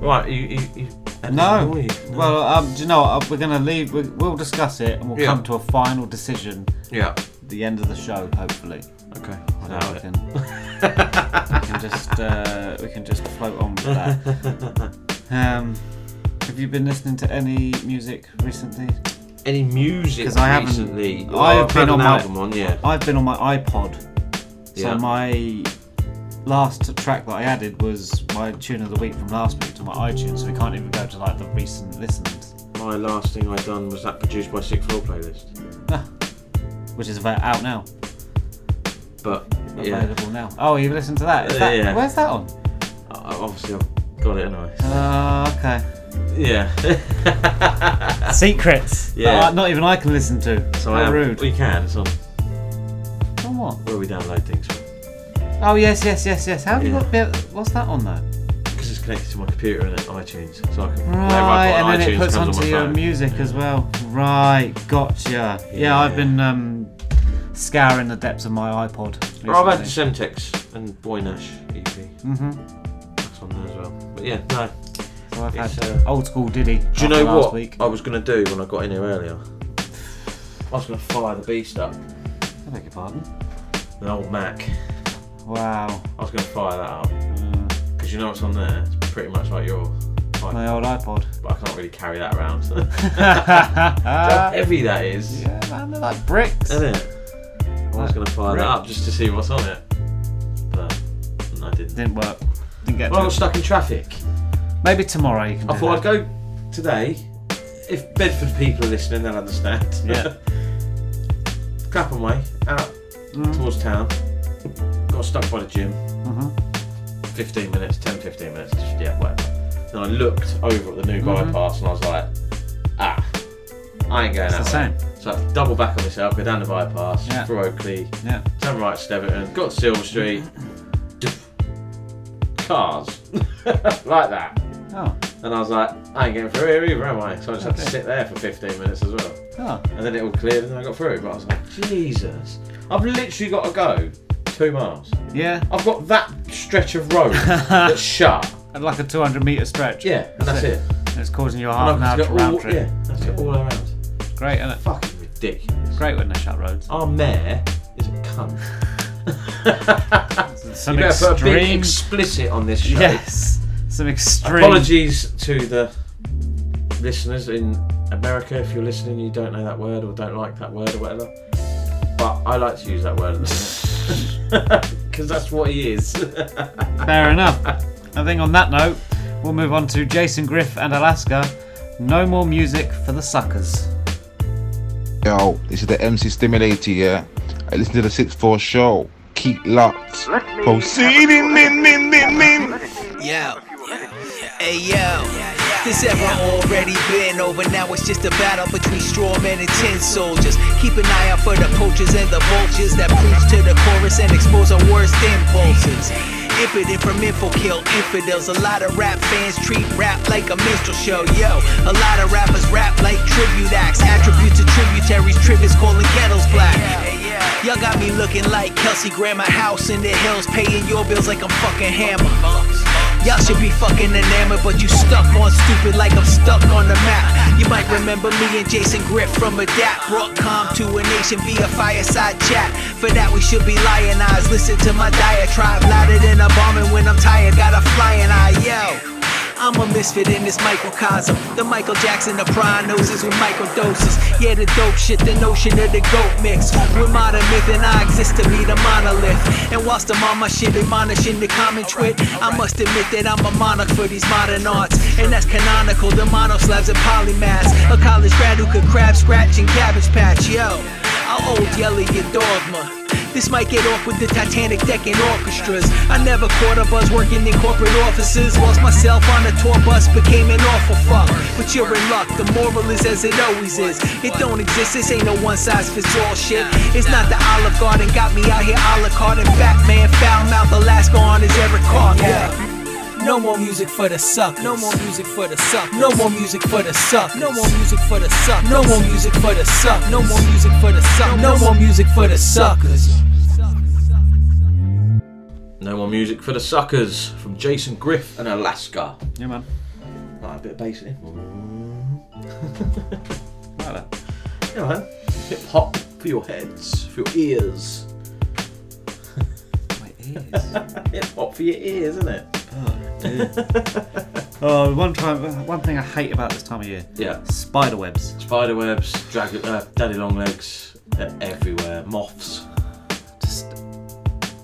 Right, you. you, you No. you? Well, um, do you know what? We're going to leave. we- We'll discuss it and we'll Yeah. come to a final decision. Yeah. At the end of the show, hopefully. Okay. So we can, we can just uh, we can just float on with that. Um, have you been listening to any music recently? Any music Because I haven't. recently? Well, I've I've been on my album on, yeah. I've been on my iPod. So Yeah. my last track that I added was my tune of the week from last week to my iTunes. So we can't even go to like the recent listens, My last thing I done was that produced by Six Floor playlist. which is about out now. But yeah, Available now. Oh, you've listened to that? Is Uh, that yeah. Where's that on? I- obviously I've got it, and I. Uh, okay. Yeah. Secrets. Yeah. that not even I can listen to. So How I am, rude. We can. It's on On what? where we download things from. Oh yes, yes, yes, yes. How have you Yeah. got? bit- What's that on though? Because it's connected to my computer and iTunes, so I can. Right, I and then iTunes it puts comes onto on my your phone. music as well. Right, gotcha. Yeah, I've been um, scouring the depths of my iPod. Or I've had recently. Semtex and Boy Nash EP. Mhm. That's on there as well. But yeah, no. So I've It's, had uh, old school Diddy. Do you know what Week. I was going to do when I got in here earlier? I was going to fire the beast up. I beg your pardon. An old Mac. Wow. I was going to fire that up. Because you know what's on there? It's pretty much like your iPod. My old iPod. But I can't really carry that around. How heavy that is. Yeah, man, they're like bricks. Isn't it? I was going to fire brick. that up just to see what's on it. But I didn't. Didn't work. Didn't get Well, I was stuck in traffic. Maybe tomorrow you can I do thought I'd go today. If Bedford people are listening, they'll understand. Yeah. Clapham way, out Mm. towards town. Got stuck by the gym. Mhm. 15 minutes, 10, 15 minutes, just, yeah, whatever. Then I looked over at the new Mhm. bypass and I was like, ah, I ain't going It's that the way. So I double back on myself, go down the bypass, Yeah. through Oakley, Yeah. turn right to Stevington, got to Silver Street, cars, like that. Oh. And I was like, I ain't getting through here either, am I? So I just had to sit there for 15 minutes as well. Oh. And then it all cleared and then I got through. But I was like, Jesus. I've literally got to go two miles. Yeah. I've got that stretch of road that's shut. And like a 200 metre stretch. Yeah, and that's it. And it's causing you a And half an hour got to all- round trip. Yeah, that's it all around. Great, isn't it? Fucking ridiculous. Great when they shut roads. Our mayor is a cunt. Some you better put a big explicit on this show. Yes. Some extreme. Apologies to the listeners in America if you're listening you don't know that word or don't like that word or whatever. But I like to use that word at the minute. Because that's what he is. Fair enough. I think on that note, we'll move on to Jason Griff and Alaska. No more music for the suckers. Yo, this is the MC Stimulator, yeah? I listen to the 6 4 show. Keep locked. Proceeding, min, min, min, min. Yo. Hey yo. This ever already been over. Now it's just a battle between straw men and tin soldiers. Keep an eye out for the poachers and the vultures that preach to the chorus and expose our worst impulses. Impotent from info kill infidels. A lot of rap fans treat rap like a minstrel show. Yo, a lot of rappers rap like tribute acts. Attributes to tributaries, trivias calling kettles black. Y'all got me looking like Kelsey Grammer House in the hills, paying your bills like I'm fucking hammer. Y'all should be fucking enamored, but you stuck on stupid like I'm stuck on the map. You might remember me and Jason Griff from Adapt, brought calm to a nation via fireside chat. For that we should be lionized. Listen to my diatribe, louder than a bombing when I'm tired. Got a flying eye, yo. I'm a misfit in this microcosm. The Michael Jackson of noses with microdoses. Yeah, the dope shit, the notion of the goat mix. With modern myth, and I exist to be the monolith. And whilst I'm on my shit, admonishing the common twit, I must admit that I'm a monarch for these modern arts. And that's canonical, the monoslabs and polymaths. A college grad who could crab scratch and cabbage patch, yo. I'll old yell at your dogma. This might get off with the Titanic deck and orchestras. I never caught a buzz working in corporate offices. Lost myself on a tour bus, became an awful fuck. But you're in luck, the moral is as it always is. It don't exist, this ain't no one size fits all shit. It's not the Olive Garden, got me out here a la carte. In fact, man, foul mouth Alaska on his Eric Carr. Yeah. No more music for the suck. No more music for the suck. No more music for the suck. No more music for the suck. No more music for the suck. No more music for the suck. No more music for the suckers. No more music for the suckers from Jason Griff and Alaska. Yeah, man. Like a bit of bass in it. Like that. Yeah, man. Hip hop for your heads, for your ears. My ears. Hip hop for your ears, isn't it? Oh, one time, one thing I hate about this time of year. Yeah. Spider webs. Spider webs, dragon, uh, daddy long legs, they're everywhere. Moths. Just,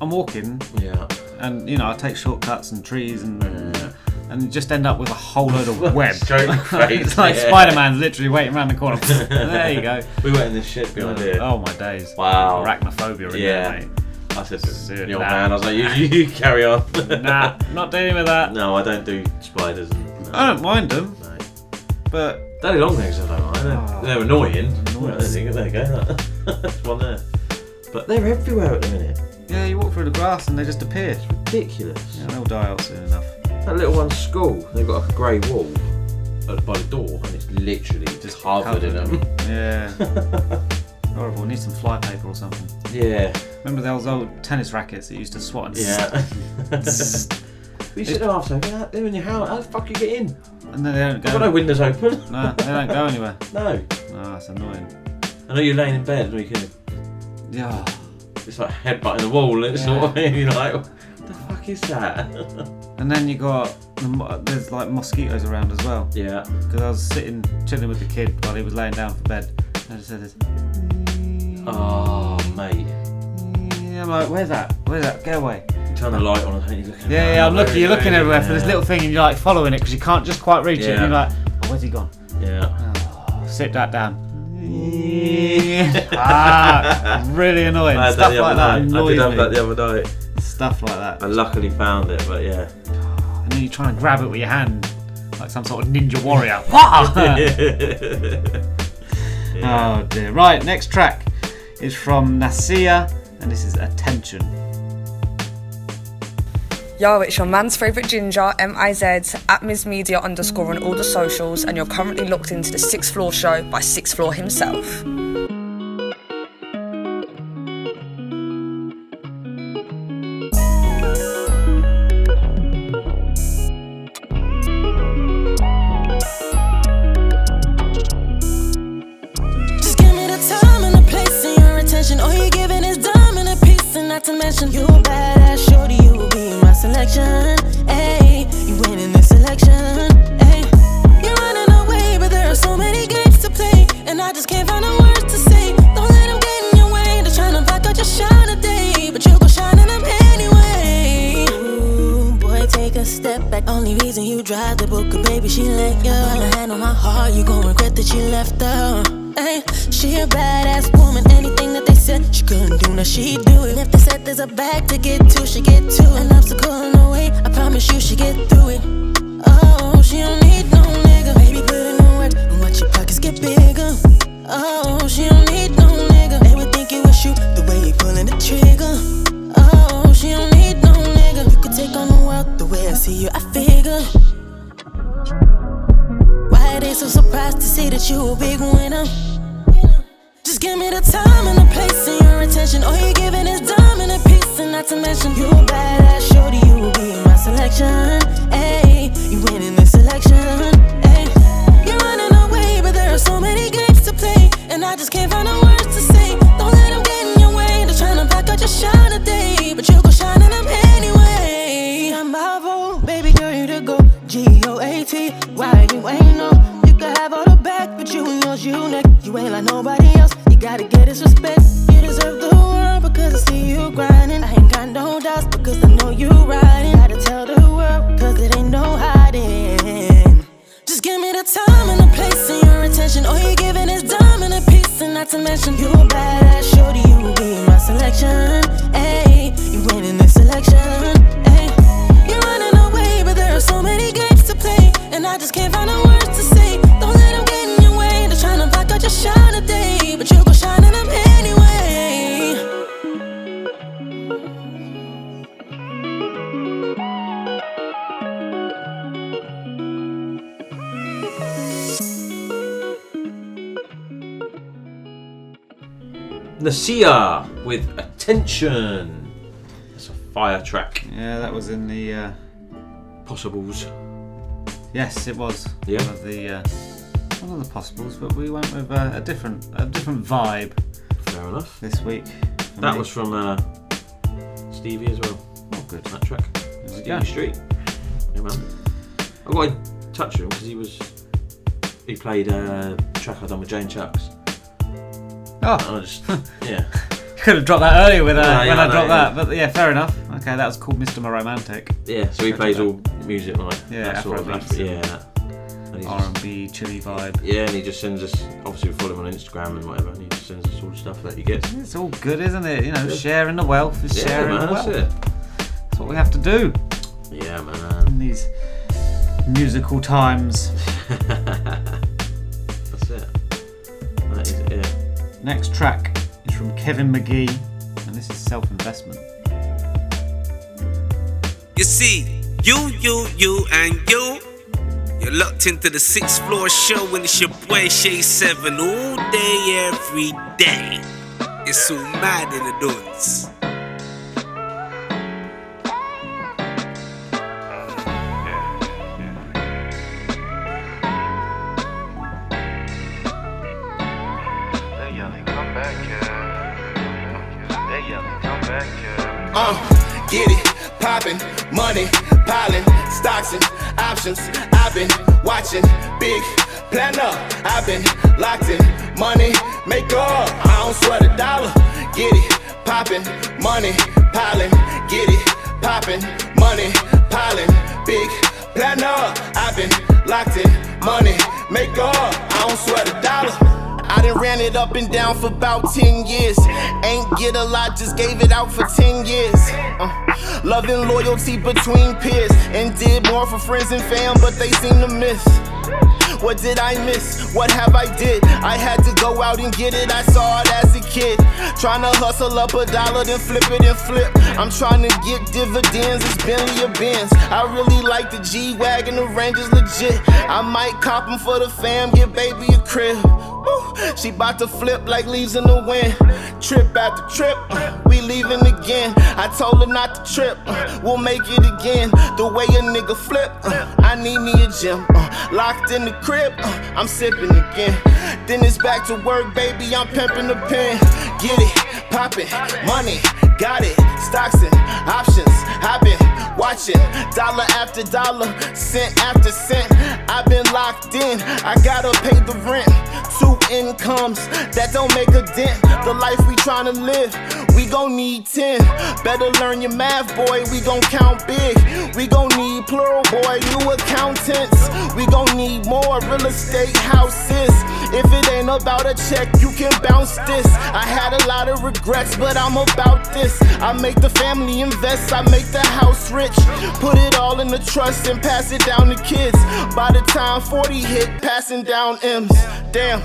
I'm walking. Yeah. And you know, I take shortcuts and trees and and just end up with a whole load of web. Straight in your face, it's like yeah. Spider Man's literally waiting around the corner. there you go. We went in this shit behind here. Oh my days. Wow. Arachnophobia in Yeah. there, mate. I said to old nah. man, I was like, you, you, carry on. nah, not dealing with that. No, I don't do spiders. And, no. I don't mind them. But Daddy long legs, I don't mind. They're, Oh. Ah. they're annoying. Well, there you go. There you go. There's one there. But they're everywhere at the minute. yeah, you walk through the grass and they just appear. Ridiculous. Yeah, they'll die out soon enough. That little one's school, they've got like a grey wall by the door, and it's literally just covered in them. Yeah. Horrible. We need some fly paper or something. Yeah. Remember those old tennis rackets that used to swat and Yeah. We sit there after, yeah, they're in your house. How the fuck you get in? and then they don't go. I've got no windows open. No, they don't go anywhere. No. Oh, that's annoying. I know you're laying in bed, you can. Yeah. it's like headbutting the wall. It's sort of you're like, what the fuck is that? And then you got the mo- there's like mosquitoes around as well. Yeah. Because I was sitting chilling with the kid while he was laying down for bed. And I just heard this. Oh mate, Yeah, I'm like, where's that? Where's that? Get away. you turn the light on and you're looking. Yeah, yeah, I'm looking. You're looking everywhere for this Yeah. little thing, and you're like following it because you can't just quite reach it. And Yeah. you're like, oh, where's he gone? Yeah. Oh, sit that down. ah, really annoying. I had Stuff the like other that night. I annoys did have me. that the other night. Stuff like that. I luckily found it, but yeah. And then you try and grab it with your hand, like some sort of ninja warrior. Wah! Oh dear. Right, next track is from Naciya, and this is Attention. Yo, it's your man's favourite ginger, M-I-Z, at Ms Media underscore on all the socials, and you're currently locked into the Sixth Floor Show by Sixth Floor himself. Possibles. Yes, it was. Yeah. One of the. Uh, one of the possibles, but we went with uh, a different, a different vibe. Fair enough. This week. That me. was from uh, Stevie as well. Oh, good. That track. Stevie go. Street. Yeah, man. I got in touch with him because he was. He played a track I done with Jane Chuks. Oh. Just. yeah. Could have dropped that earlier with uh, Yeah, yeah, when I I know, dropped yeah. that, but yeah, fair enough. Okay, that was called Mr. My Romantic. Yeah, so he plays all music like Yeah, that sort of Afrobeats Afro, and yeah. that. And he just- R&B, chilly vibe. Yeah, and he just sends us. Obviously, we follow him on Instagram and whatever, and he just sends us all the stuff that he gets. It's all good, isn't it? You know, sharing the wealth is Yeah, sharing man, the that's wealth. it. That's what we have to do Yeah, man. in these musical times. That's it. That is it. Next track is from Kevin McGee, and this is Self Investment. You see, you, you, you, and you. You're locked into the sixth floor show, and it's your boy Shay Seven all day, every day. It's so mad in the. Hey, uh, young, get it poppin', money stocks and options. I've been watching big planner. I've been locked in money maker. I don't sweat a dollar. Get it poppin', money piling, get it poppin', money piling, big planner. I've been locked in money maker. I don't sweat a dollar. I done ran it up and down for about 10 years. Ain't get a lot, just gave it out for 10 years. Uh, love and loyalty between peers. And did more for friends and fam, but they seem to miss. What did I miss? What have I did? I had to go out and get it. I saw it as a kid. Trying to hustle up a dollar, then flip it and flip. I'm trying to get dividends. It's Bentley or Benz. I really like the G Wagon. The range is legit. I might cop 'em for the fam. Get baby a crib. She bout to flip like leaves in the wind. Trip after trip, uh, we leaving again. I told her not to trip, uh, we'll make it again. The way a nigga flip, uh, I need me a gym. uh, locked in the crib, uh, I'm sipping again. Then it's back to work, baby. I'm pimping the pen. Get it, pop it, money, got it. Stocks and options, I've been watching dollar after dollar, cent after cent. I've been locked in, I gotta pay the rent. Two incomes that don't make a dent. The life we tryna live, we gon' need 10. Better learn your math, boy, we gon' count big. We gon' need plural, boy, new accountants. We gon' need more real estate houses. If it ain't about a check, you can bounce this. I had a lot of regrets, but I'm about this. I make the family invest, I make the house rich. Put it all in the trust and pass it down to kids. By the time 40 hit, passing down M's. Damn.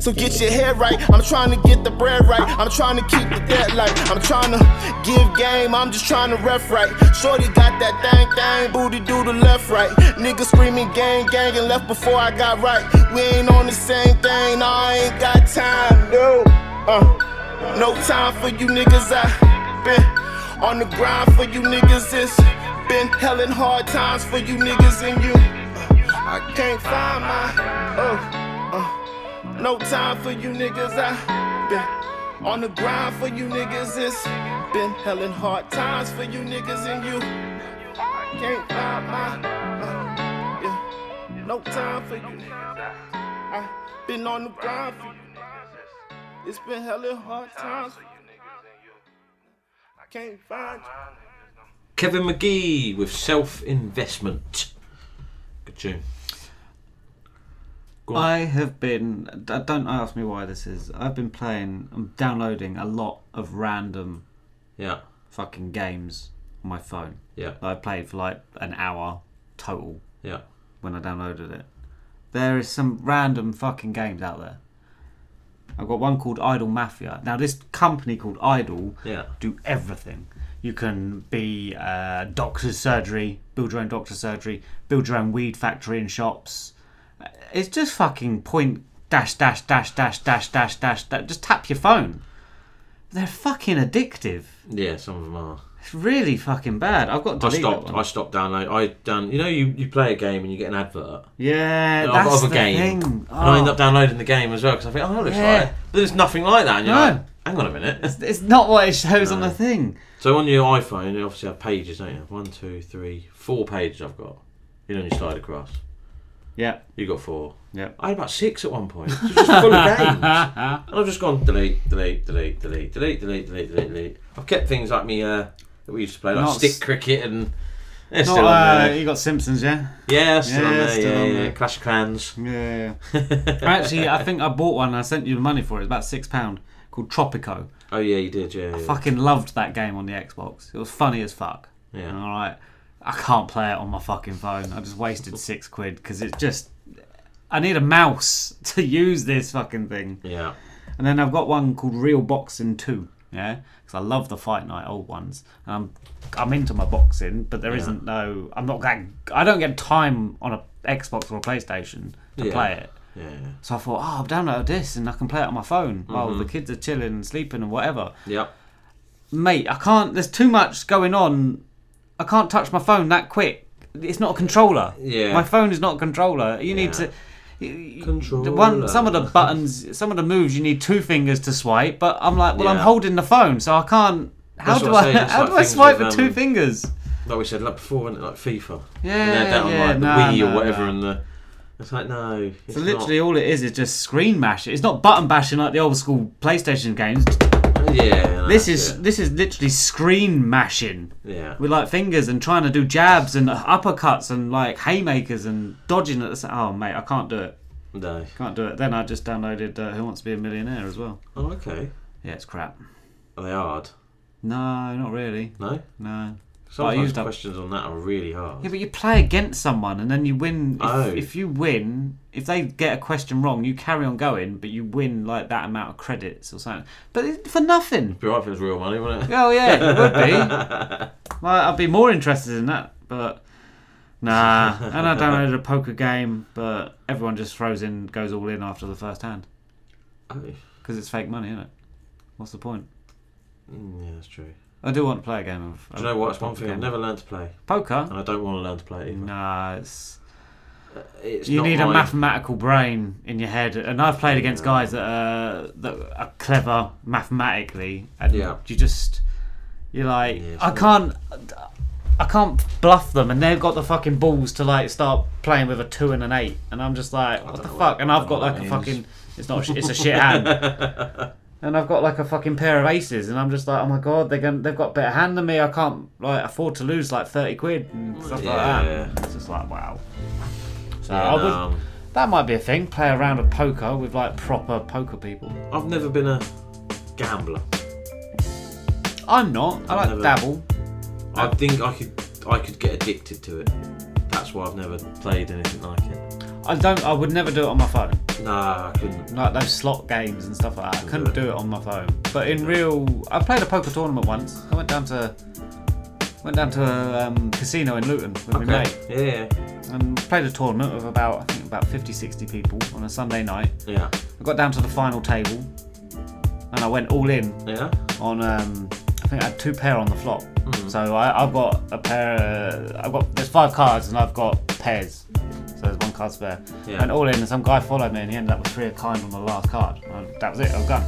So get your head right. I'm trying to get the bread right. I'm trying to keep the debt light. I'm trying to give game. I'm just trying to ref right. Shorty got that thang thang, booty do the left right. Nigga screaming gang gang and left before I got right. We ain't on the same thing. No, I ain't got time. No, uh, no time for you niggas. I been on the grind for you niggas. It's been hellin' hard times for you niggas and you. I can't find my. Oh. Uh, no time for you niggas. I been on the grind for you niggas. It's been hellin' hard times for you niggas and you. I can't find my. Uh, yeah. No time for you niggas. I been on the grind for you. It's been hellin' hard times for you niggas and you. I can't find you. Kevin McGee with Self Investment. Good tune. Go. I have been. d- Don't ask me why this is. I've been playing. I'm downloading a lot of random. Yeah. Fucking games on my phone. Yeah. I played for like an hour total. Yeah. When I downloaded it, there is some random fucking games out there. I've got one called Idle Mafia. Now this company called Idle Yeah. do everything. You can be uh, doctor's surgery, build your own doctor's surgery, build your own weed factory and shops. It's just fucking point dash dash dash dash dash dash dash. dash. Just tap your phone. They're fucking addictive. Yeah, some of them are. It's really fucking bad. I've got to I stopped. I stopped downloading. I done. You know, you, you play a game and you get an advert. Yeah, of- that's a the game, thing. and I end Oh. up downloading the game as well because I think, oh, that looks Yeah. right. But there's nothing like that. And you're No. like, hang on a minute. It's not what it shows on the thing. So on your iPhone, you obviously have pages, don't you? One, two, three, four pages. I've got. You know, when you slide across. Yeah. You got four. Yeah. I had about six at one point. Was just full of games. And I've just gone delete, delete, delete, delete, delete, delete, delete, delete, delete. I've kept things like me uh, that we used to play, like Not stick cricket and. Not, still on uh, there. you got Simpsons, yeah? Yeah, still on there. still yeah, on yeah, there. Clash of Clans. Yeah. Actually, I think I bought one. and I sent you the money for it. It's about six pound. Called Tropico. Oh yeah, you did. Yeah. I yeah. fucking loved that game on the Xbox. It was funny as fuck. Yeah. All right. I can't play it on my fucking phone. I just wasted six quid because it's just. I need a mouse to use this fucking thing. Yeah. And then I've got one called Real Boxing Two. Yeah, because I love the Fight Night old ones. Um, I'm into my boxing, but there Yeah. not no. I'm not that. I don't get time on a Xbox or a PlayStation to Yeah. play it. Yeah. So I thought, oh, I'll download this and I can play it on my phone while Mhm. the kids are chilling and sleeping and whatever. Yeah. Mate, I can't. There's too much going on. I can't touch my phone that quick. It's not a controller. Yeah. My phone is not a controller. You need Yeah. The one, some of the buttons, some of the moves, you need two fingers to swipe. But I'm like, well, I'm holding the phone, so I can't. How That's do I? It's How like do I swipe with, with two um, fingers? Like we said, like before, wasn't it? Like FIFA. Yeah, and they had that on yeah, like the no, Wii no, or whatever, no. and the. It's like no. It's So literally, all it is is just screen mash. It's not button bashing like the old school PlayStation games. Yeah. This is it. this is literally screen mashing. Yeah. With like fingers and trying to do jabs and uppercuts and like haymakers and dodging at the same. Oh mate, I can't do it. No. Can't do it. Then I just downloaded uh, Who Wants to Be a Millionaire as well. Oh, okay. Yeah, it's crap. Are they hard? No, not really. No. No. But I Sometimes used up. questions on that are really hard. Yeah, but you play against someone and then you win. If, Oh. if you win, if they get a question wrong, you carry on going, but you win like that amount of credits or something. But for nothing. Be right if it was real money, wouldn't it? Oh yeah, it would be. Well, I'd be more interested in that, but nah. And I downloaded a poker game, but everyone just throws in, goes all in after the first hand Oh. because it's fake money, isn't it? What's the point? Mm, yeah, that's true. I do want to play a game of. Do you know what? It's one thing I've never learned to play. Poker. And I don't want to learn to play it either. Nah, it's. Uh, it's you need a mathematical brain in your head, and I've played against guys that are that are clever mathematically, and Yeah. you just you're like, it's I can't, I can't bluff them, and they've got the fucking balls to like start playing with a two and an eight, and I'm just like, what the fuck? And I've got like a means. fucking, it's not, it's a shit hand. And I've got like a fucking pair of aces, and I'm just like, oh my god, they're going they've got a better hand than me. I can't like afford to lose like thirty quid and stuff like Yeah. that. It's just like wow. So Yeah, I would, no, um, that might be a thing. Play a round of poker with like proper poker people. I've never been a gambler. I'm not. I like Never. dabble. I think I could I could get addicted to it. That's why I've never played anything like it. I don't. I would never do it on my phone. Nah, I couldn't. Like those slot games and stuff like that. I couldn't do it on my phone. But in real, I played a poker tournament once. I went down to went down to a um, casino in Luton with my mate. Yeah. And played a tournament of about I think about 50, 60 people on a Sunday night. Yeah. I got down to the final table, and I went all in. Yeah. On um, I think I had two pair on the flop. Mhm. So I, I've got a pair. Uh, I've got there's five cards, and I've got pairs. So there's one card spare. Yeah. And all in, and some guy followed me, and he ended up with three of kind on the last card. And that was it. I was done.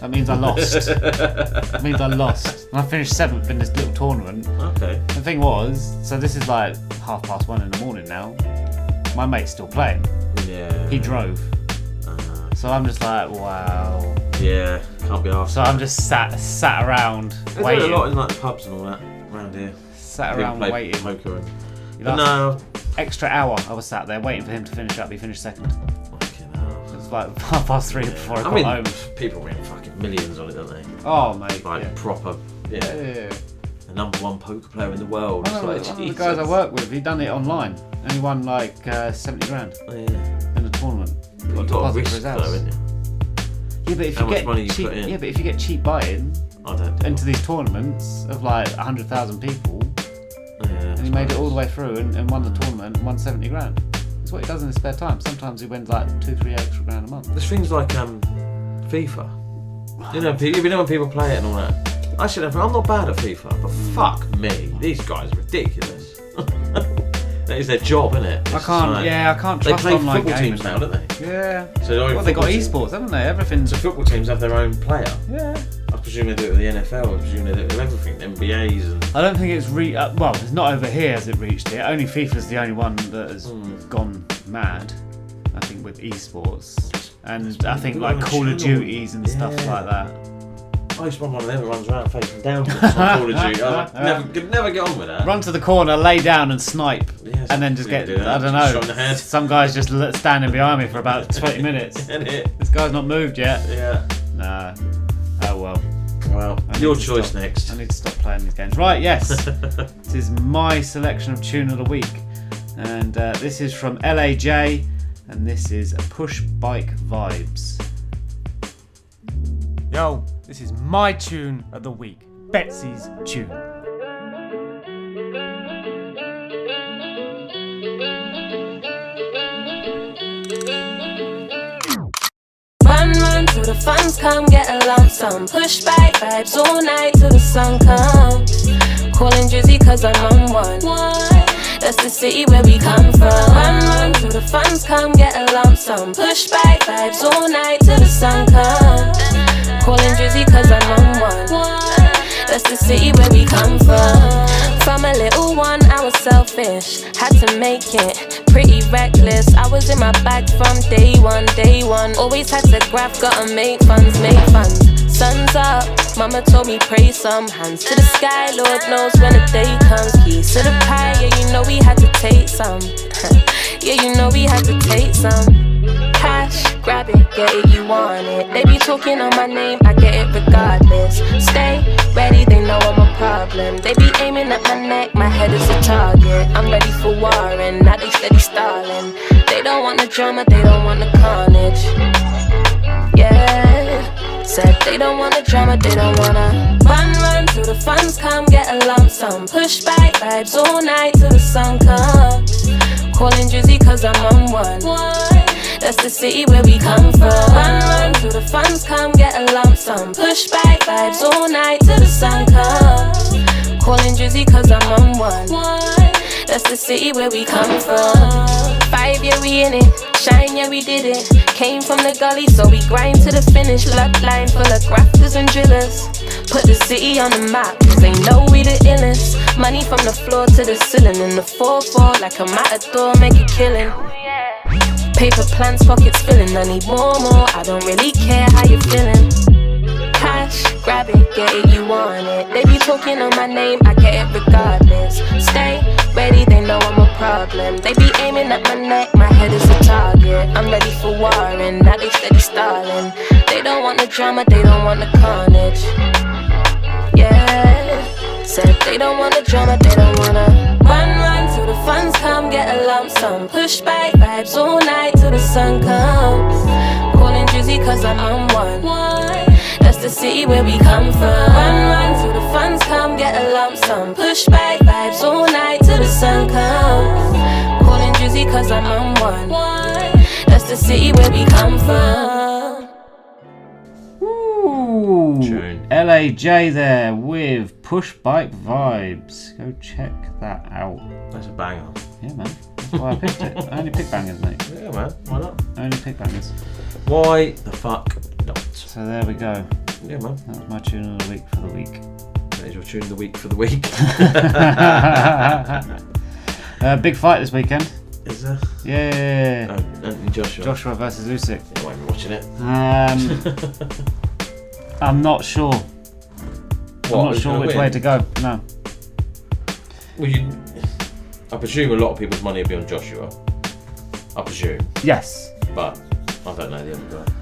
That means I lost. that means I lost. And I finished seventh in this little tournament. Okay. The thing was, so this is like half past one in the morning now. My mate's still playing. Yeah. He drove. Uh-huh. So I'm just like, wow. Yeah. Can't be asked. So I'm just sat sat around They do it waiting. a lot in like the pubs and all that around here. Sat People around play waiting. Poker and. You But know, no. Extra hour I was sat there waiting for him to finish up. He finished second. It was like half past three before I got I mean, home. people win fucking millions on it, don't they? Oh, mate, Like yeah. proper. Yeah. Yeah. The number one poker player in the world. One of, the, like, one of the guys I Jesus. work with, he done it online, and he won like uh, seventy grand Oh, yeah. in a tournament. Got a lot of Deposit for risk his though, house. isn't you? Yeah, but if How you much get money you cheap, put in? yeah, but if you get cheap buy-in I don't do into these tournaments of like hundred thousand people, Yeah, and he made it all the way through and, and won the tournament and won seventy grand. It's what he does in his spare time. Sometimes he wins like two, three extra grand a month. There's things like um, FIFA. You know, pe- you know when people play it and all that. I should have. I'm not bad at FIFA, but fuck me, these guys are ridiculous. that is their job, isn't it? I can't. yeah, I can't They trust play online football gaming. teams now, don't they? Yeah. So well, they got esports, haven't they? Everything's. So football teams have their own player. Yeah. I presume they do it with the NFL. I presume they do it with everything. NBAs and. I don't think it's re. Uh, well, it's not over here as it reached it. Only FIFA's the only one that has Hmm. gone mad. I think with esports, and I think like Call of. Duties and stuff like that. I used to run one of them that runs around facing downwards on Call of Duty. I never, could never get on with that. Run to the corner, lay down, and snipe, Yeah, and then just get. do. I don't know. shot in the head. Some guys just standing behind me for about twenty minutes. This guy's not moved yet. Yeah. Nah. Well. Well, I your choice stop- next. I need to stop playing these games. Right, yes. this is my selection of tune of the week. And uh, this is from LAJay, and this is Push Bike Vibes. Yo, this is my tune of the week. Betsy's tune. Run, till the funds come, get a lump sum. Push back vibes all night till the sun comes. Calling Drizzy cause I'm on one. That's the city where we come from. Run, run till the funds come, get a lump sum. Push back vibes all night till the sun comes. Calling Drizzy cause I'm on one. That's the city where we come from. From a little one, I was selfish. Had to make it pretty reckless. I was in my bag from day one, day one. Always had to grab, gotta make funds, make funds. Sun's up, mama told me pray some hands to the sky. Lord knows when the day comes. Keys to the pie, yeah, you know we had to take some. yeah, you know we had to take some. Cash, grab it, get it, you want it. They be talking on my name, I get it regardless. Stay ready, they know I'm a problem. They be aiming at my neck, my head is a target. I'm ready for war, and now they steady stalling. They don't want the drama, they don't want the carnage. Yeah, said they don't want the drama, they don't wanna run, run till the funds come, get a lump sum. Push back vibes all night till the sun comes. Calling Drizzy cause I'm on one. That's the city where we come from. Run, run till the funds come, get a lump sum. Push back vibes all night till the sun comes. Calling Drizzy cause I'm on one. That's the city where we come from. Five year we in it, shine yeah we did it. Came from the gully so we grind to the finish. Bloodline full of grafters and drillers. Put the city on the map, they know we the illest. Money from the floor to the ceiling in the 4-4 like a matador, make a killing. Paper plans, pockets filling. I need more, more. I don't really care how you're feeling. Cash, grab it, get it, you want it. They be talking on my name, I get it regardless. Stay ready, they know I'm a problem. They be aiming at my neck, my head is a target. I'm ready for war, and now they steady stalling. They don't want the drama, they don't want the carnage. Yeah, said they don't want the drama, they don't wanna run, run the funds come, get a lump sum. Push back vibes all night till the sun comes. Calling Drizzy cause I'm on one. That's the city where we come from. Run, run till the funds come, get a lump sum. Push back vibes all night till the sun comes. Calling Drizzy cause I'm on one. That's the city where we come from. Ooh, LAJay there with Push Bike Vibes. Go check that out. That's a banger. Yeah, man. That's why I picked it. I only pick bangers, mate. Yeah, man. Why not? I only pick bangers. Why the fuck not? So there we go. Yeah, man. That was my tune of the week for the week. That is your tune of the week for the week. uh, big fight this weekend. Is there? Yeah. Oh, Joshua. Joshua versus Usyk. I won't be watching it. Um, I'm not sure. What, I'm not sure which win? way to go. No. Well, you, I presume a lot of people's money will be on Joshua. I presume. Yes. But I don't know the other guy.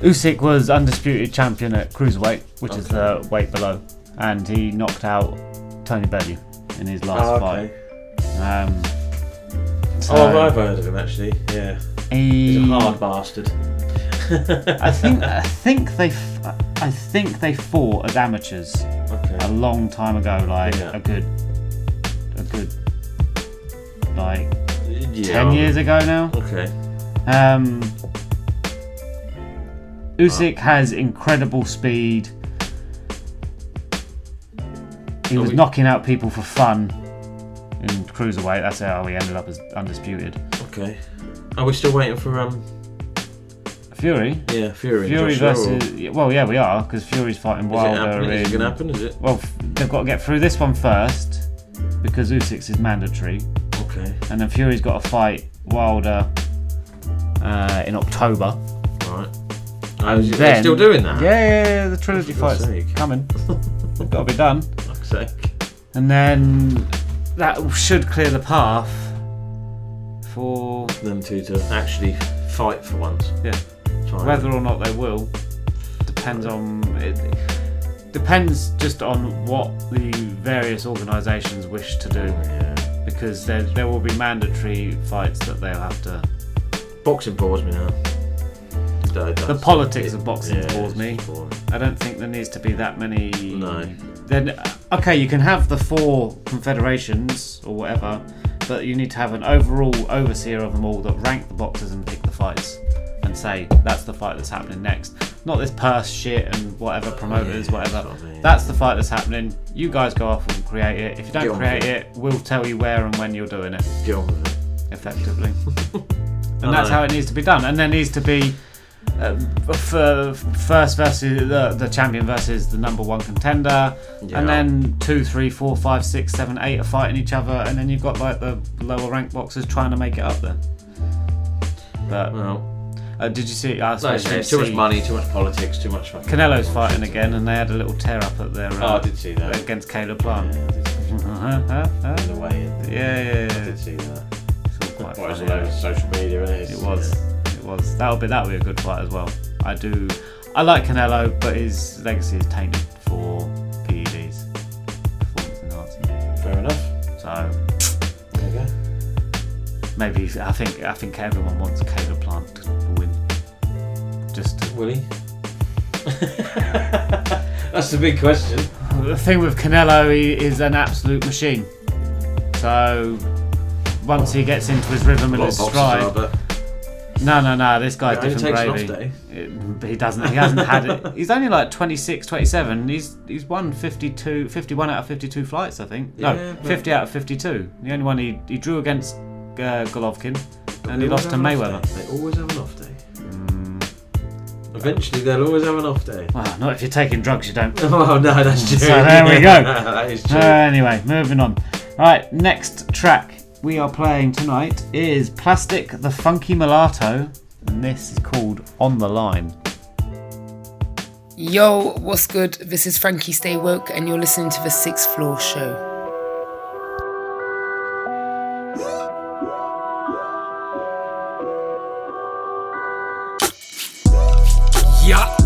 Usyk was undisputed champion at cruiserweight, which is the weight below, and he knocked out Tony Bellew in his last Oh, okay. fight. Um, so oh, I've heard of him actually. Yeah. He- He's a hard bastard. I think I think they I think they fought as amateurs a long time ago, like Yeah. a good a good like Yeah, ten years ago now. Okay. Um, Usyk has incredible speed. He was we- knocking out people for fun in cruiserweight. That's how he ended up as undisputed. Okay. Are we still waiting for um? Fury. Yeah, Fury. Fury Joshua, versus. Well, yeah, we are because Fury's fighting Is it Wilder. Is it gonna happen? Is it? Well, f- they've got to get through this one first because Usyk's is mandatory. Okay. And then Fury's got to fight Wilder uh, in October. Right. Oh, is they're still doing that? Yeah, yeah, yeah the trilogy fight's sake. coming. They've got to be done. Fuck's sake. And then that should clear the path for them two to actually fight for once. Yeah. Try Whether or not they will depends on it. Depends just on what the various organisations wish to do. Oh, because there there will be mandatory fights that they'll have to. Boxing bores me now. That- The politics it- of boxing yeah, bores me. boring. I don't think there needs to be that many. No. Then okay, you can have the four confederations or whatever, but you need to have an overall overseer of them all that rank the boxers and pick the fights and say that's the fight that's happening next. Not this purse shit and whatever promoters, whatever. That's the fight that's happening. You guys go off and create it. If you don't create with it, we'll tell you where and when you're doing it. Get on with it. Effectively. And that's know. how it needs to be done. And there needs to be uh, for first versus the, the champion versus the number one contender, Yeah. and then two, three, four, five, six, seven, eight are fighting each other, and then you've got like the lower ranked boxers trying to make it up there. But uh, did you see? I No, suppose it's, you it's too much see- money, too much politics, too much fucking. Canelo's fighting again, and they had a little tear up at their. Oh, I did see that. against Caleb Plant. Uh-huh, uh, uh. In the way. Yeah, yeah, yeah. I did see that. It's all quite Well, it's funny. all over social media, isn't it? It was. It was. That'll be that'll be a good fight as well. I do. I like Canelo, but his legacy is tainted for PEDs, performance enhancing. Fair enough. So There you go. maybe I think I think everyone wants Caleb Plant to. Just to, Will he? That's the big question. The thing with Canelo, he is an absolute machine. So once he gets into his rhythm and his of are, stride, but- no, no, no, this guy's It only different takes an gravy. day. It- he doesn't. He hasn't had it. He's only like 26, 27. He's he's won 52, 51 out of 52 flights, I think. No, but- 50 out of 52. The only one he, he drew against uh, Golovkin, and he lost to have off Mayweather. day. They always have an off day. Eventually, they'll always have an off day. Well, not if you're taking drugs, you don't. Oh, no, that's true. So there we go. That is true. Uh, anyway, moving on. Right, next track we are playing tonight is Plastic the Funky Mulatto, and this is called On the Line. Yo, what's good? This is Frankie Stay Woke, and you're listening to the Sixth Floor Show.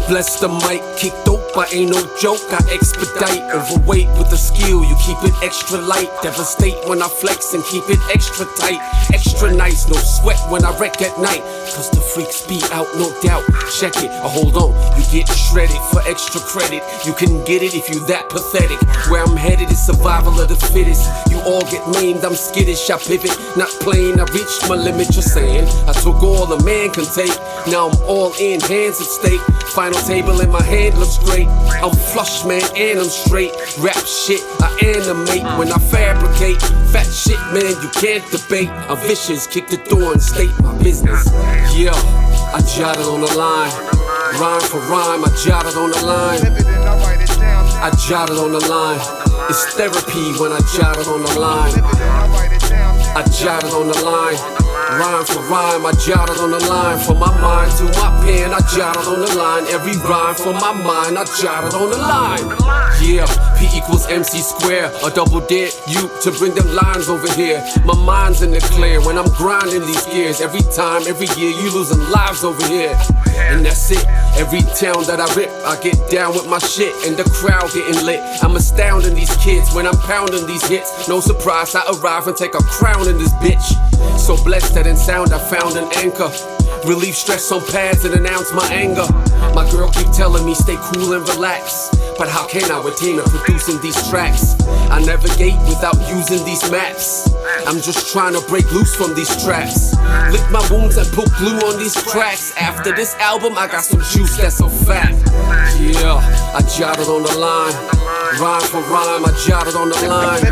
Bless the mic, kick dope, I ain't no joke. I expedite, overweight with the skill, you keep it extra light. Devastate when I flex and keep it extra tight. Extra nice, no sweat when I wreck at night. Cause the freaks be out, no doubt. Check it, or hold on, you get shredded for extra credit. You can get it if you that pathetic. Where I'm headed is survival of the fittest. You all get maimed, I'm skittish, I pivot. Not playing, I reached my limit, you're saying. I took all a man can take. Now I'm all in, hands at stake. Final table in my hand looks great. I'm flush, man, and I'm straight. Rap shit, I animate when I fabricate. Fat shit, man, you can't debate. I'm vicious, kick the door and state my business. Yeah, I jotted on the line. Rhyme for rhyme, I jotted on the line. I jotted on the line. It's therapy when I jotted on the line. I jotted on the line. Rhyme for rhyme, I jotted on the line. From my mind to my pen, I jotted on the line. Every rhyme from my mind, I jotted on the line. Yeah, P equals MC square. A double dare you to bring them lines over here. My mind's in the clear when I'm grinding these gears. Every time, every year, you losing lives over here. And that's it. Every town that I rip, I get down with my shit, and the crowd getting lit. I'm astounding these kids when I'm pounding these hits. No surprise, I arrive and take a crown in this bitch. So blessed that in sound I found an anchor. Relieve stress on pads and announce my anger. My girl keep telling me stay cool and relax. But how can I retain her producing these tracks? I navigate without using these maps. I'm just trying to break loose from these traps. Lick my wounds and put glue on these cracks. After this album, I got some juice that's so fat. Yeah, I jotted on the line. Rhyme for rhyme, I jotted on the line.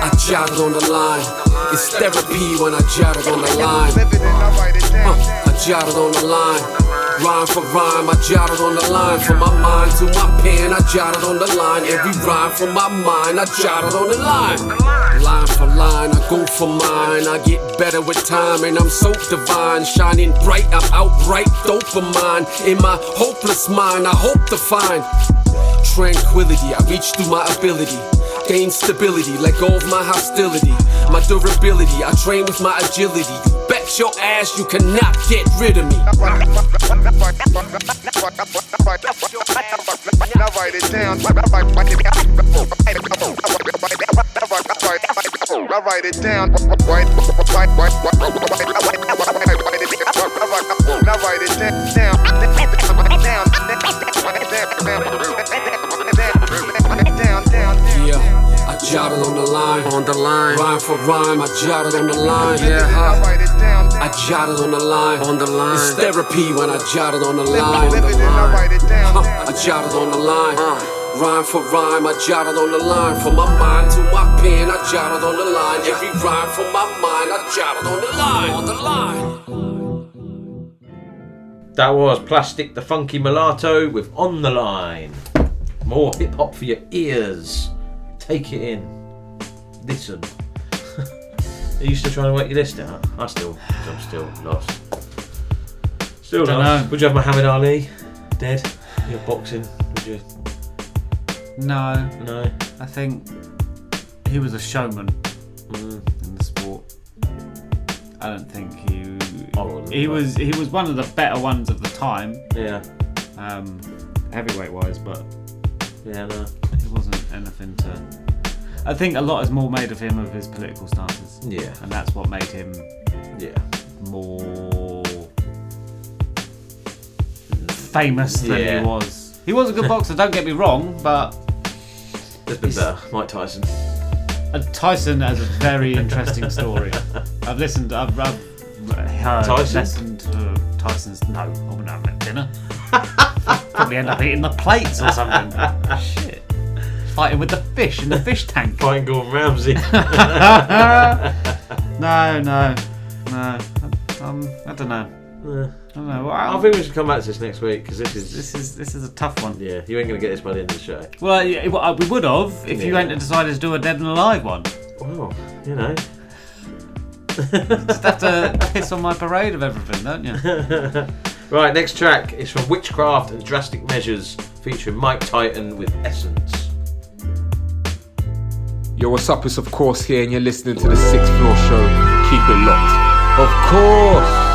I jotted on the line. It's therapy when I jotted on the line. Huh, I jotted on the line. Rhyme for rhyme, I jotted on the line. From my mind to my pen, I jotted on the line. Every rhyme from my mind, I jotted on the line. Line for line, I go for mine. I get better with time, and I'm so divine. Shining bright, I'm outright dopamine. In my hopeless mind, I hope to find tranquility. I reach through my ability. Gain stability, let go of my hostility. My durability, I train with my agility. You bet your ass you cannot get rid of me. Now write it down. Now write it down. Now write it down. Yeah, I jotted on the line. On the line. Rhyme for rhyme, I jotted on the line. Yeah, huh? I jotted on the line. On the line. It's therapy when I jotted on the line. Huh, I jotted on the line. Rhyme for rhyme, I jotted on the line. From my mind to my pen, I jotted on the line. Every rhyme from my mind, I jotted on the line. On the line. That was Plastic the Funky Mulatto with On the Line. More hip hop for your ears. Take it in. Listen. Are you still trying to work your list out? I still, I'm still lost. Still Dunno. lost. Would you have Muhammad Ali dead? Your boxing? Would you? No. No. I think he was a showman Mm. in the sport. I don't think he. wouldn't, He but- was he was one of the better ones of the time. Yeah. Um, heavyweight wise, but Yeah, no. Anything to. I think a lot is more made of him of his political stances. Yeah. And that's what made him. Yeah. More famous than Yeah. he was. He was a good boxer. Don't get me wrong, but There's been better. Mike Tyson. Uh, Tyson has a very interesting story. I've listened. I've, I've heard, Tyson? listened to Tyson's. No, I wouldn't have him at dinner. Probably end up eating the plates or something. Shit. Fighting with the fish in the fish tank. Fighting Gordon Ramsay. no, no, no. Um, I don't know. Yeah. I don't know. Well, I think we should come back to this next week because this is this is this is a tough one. Yeah, you ain't gonna get this by the end of the show. Well, yeah, well, uh, we would have if you Yeah. hadn't decided to do a dead and alive one. Well, you know. Just have to piss on my parade of everything, don't you? right, next track is from Whichcraft and Drastic Measurez featuring Mike Titan with Essence. Yo, what's up? It's of course here, and you're listening to the Sixth Floor Show. Keep it locked. Of course.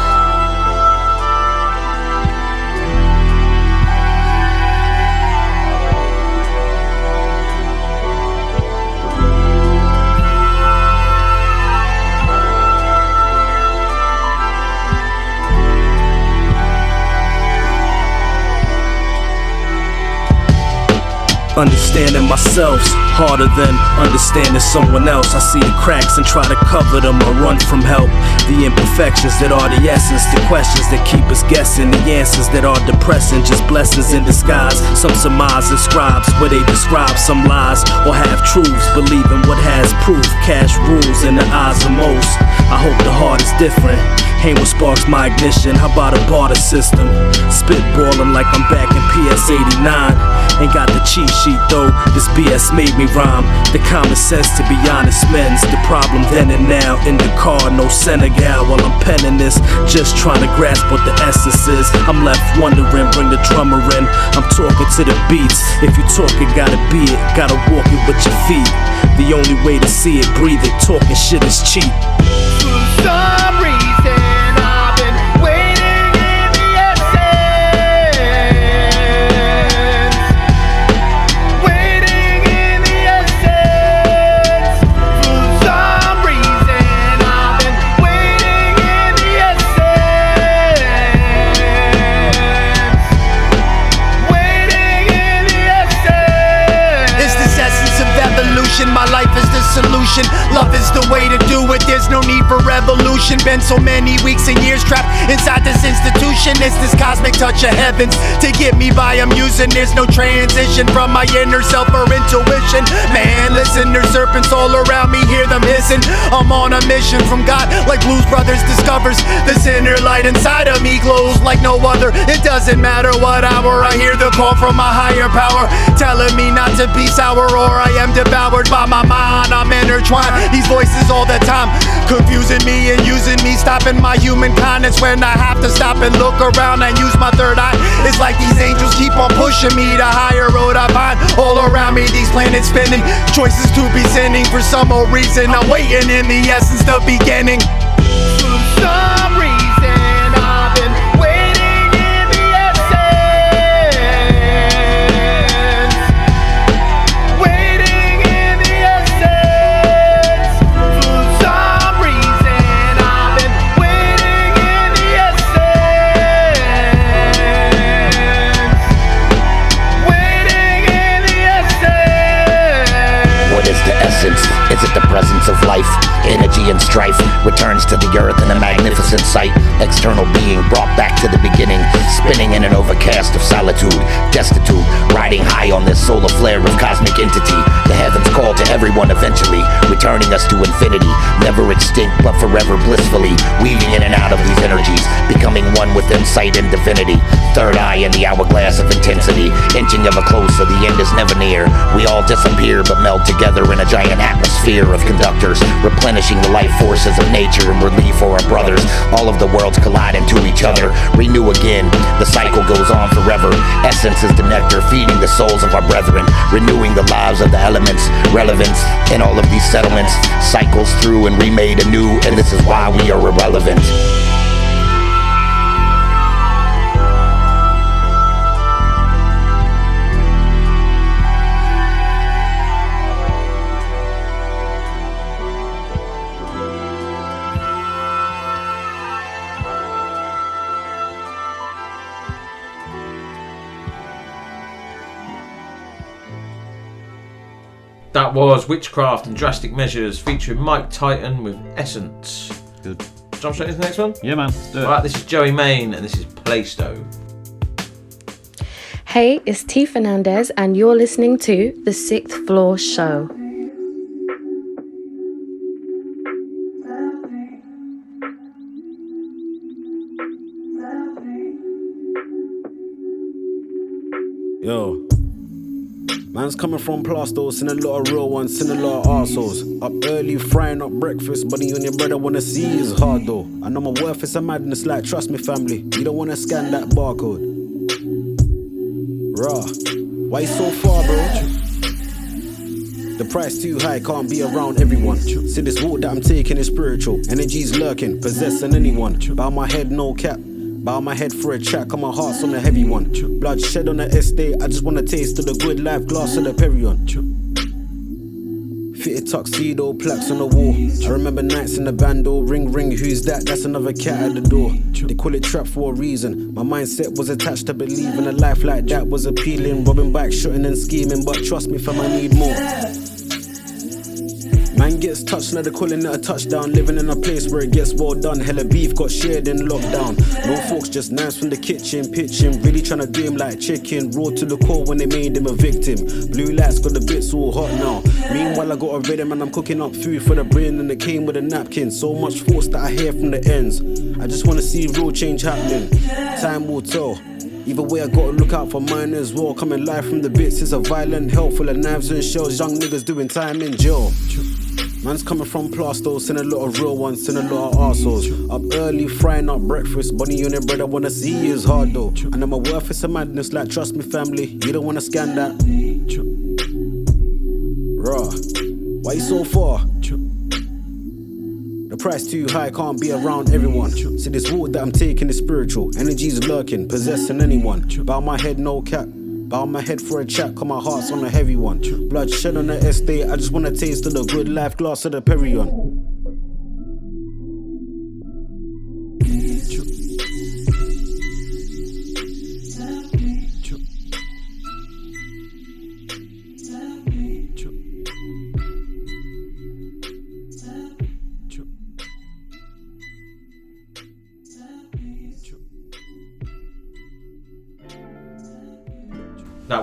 Understanding myself's harder than understanding someone else. I see the cracks and try to cover them or run from help. The imperfections that are the essence, the questions that keep us guessing, the answers that are depressing, just blessings in disguise. Some surmise and scribes where they describe some lies or have truths, believing what has proof. Cash rules in the eyes of most. I hope the heart is different. Ain't what sparks my ignition. How about a barter system? Spitballing like I'm back in PS 89. Ain't got the cheat sheet though. This BS made me rhyme. The common sense, to be honest, men's the problem then and now. In the car, no Senegal while I'm penning this. Just trying to grasp what the essence is. I'm left wondering, bring the drummer in. I'm talking to the beats. If you talk it, gotta be it. Gotta walk it with your feet. The only way to see it, breathe it. Talking shit is cheap. Evolution. My Love is the way to do it. There's no need for revolution. Been so many weeks and years trapped inside this institution. It's this cosmic touch of heavens to get me by. I'm using. There's no transition from my inner self or intuition. Man, listen, there's serpents all around me. Hear them hissing. I'm on a mission from God, like Blues Brothers discovers. This inner light inside of me glows like no other. It doesn't matter what hour I hear the call from my higher power, telling me not to be sour or I am devoured by my mind. I'm intertwined. These voices all the time, confusing me and using me, stopping my human kindness when I have to stop and look around and use my third eye. It's like these angels keep on pushing me to higher road I find all around me. These planets spinning, choices to be sinning for some old reason. I'm waiting in the essence, the beginning. The presence of life? Energy and strife returns to the earth in a magnificent sight. External being brought back to the beginning, spinning in an overcast of solitude, destitute, riding high on this solar flare of cosmic entity. The heavens call to everyone eventually. returning us to infinity, never extinct but forever blissfully, weaving in and out of these energies, becoming one with insight and divinity. Third eye in the hourglass of intensity, inching ever closer, the end is never near. We all disappear but meld together in a giant atmosphere of conductors, replenishing the life forces of nature and relief for our brothers. All of the worlds collide into each other, renew again. The cycle goes on forever. Essence is the nectar feeding the souls of our brethren, renewing the lives of the elements, relevance in all of these settlements, cycles through and remade anew, and this is why we are irrelevant. That was Whichcraft and Drastic Measurez featuring Mike Titan with Essence. Good. Jump straight into the next one? Yeah, man. Do it. Right, this is Joeymvne and this is Plaistow. Hey, it's T Fernandez, and you're listening to The Sixth Floor Show. Yo. Man's coming from Plaistow, seen a lot of real ones, seen a lot of arseholes. Up early, frying up breakfast, buddy, you and your brother wanna see is hard though. I know my worth is a madness, like, trust me, family. You don't wanna scan that barcode. Raw. Why you so far, bro? The price too high, can't be around everyone. See this walk that I'm taking is spiritual. Energy's lurking, possessing anyone. Bow my head, no cap. Bow my head for a chat, come my heart's on a heavy one. Blood shed on the estate, I just wanna taste of the good life, glass of the Perion. Fitted tuxedo, plaques on the wall. I remember nights in the bando, ring ring, who's that? That's another cat at the door. They call it trap for a reason. My mindset was attached to believing a life like that was appealing. Robbing back, shooting and scheming, but trust me, fam, I need more. Gets touched, now they're calling it a touchdown. Living in a place where it gets well done. Hella beef got shared in lockdown. No folks, just knives from the kitchen, pitching. Really trying to do him like chicken. Raw to the core when they made him a victim. Blue lights got the bits all hot now. Meanwhile, I got a rhythm and I'm cooking up food for the brain and it came with a napkin. So much force that I hear from the ends. I just wanna see real change happening. Time will tell. Either way, I gotta look out for mine as well. Coming live from the bits, it's a violent hell full of knives and shells. Young niggas doing time in jail. Man's coming from Plaistow, seen a lot of real ones, seen a lot of arseholes. Up early, frying up breakfast. Bunny on bread, I wanna see is hard though. And I know my worth is a madness, like trust me, family. You don't wanna scan that. Raw. Why you so far? The price too high, can't be around everyone. See this walk that I'm taking is spiritual. Energy's lurking, possessing anyone. Bow my head, no cap. Bow my head for a chat, cause my heart's on a heavy one. Bloodshed on the estate, I just wanna taste of the good life, glass of the Perion.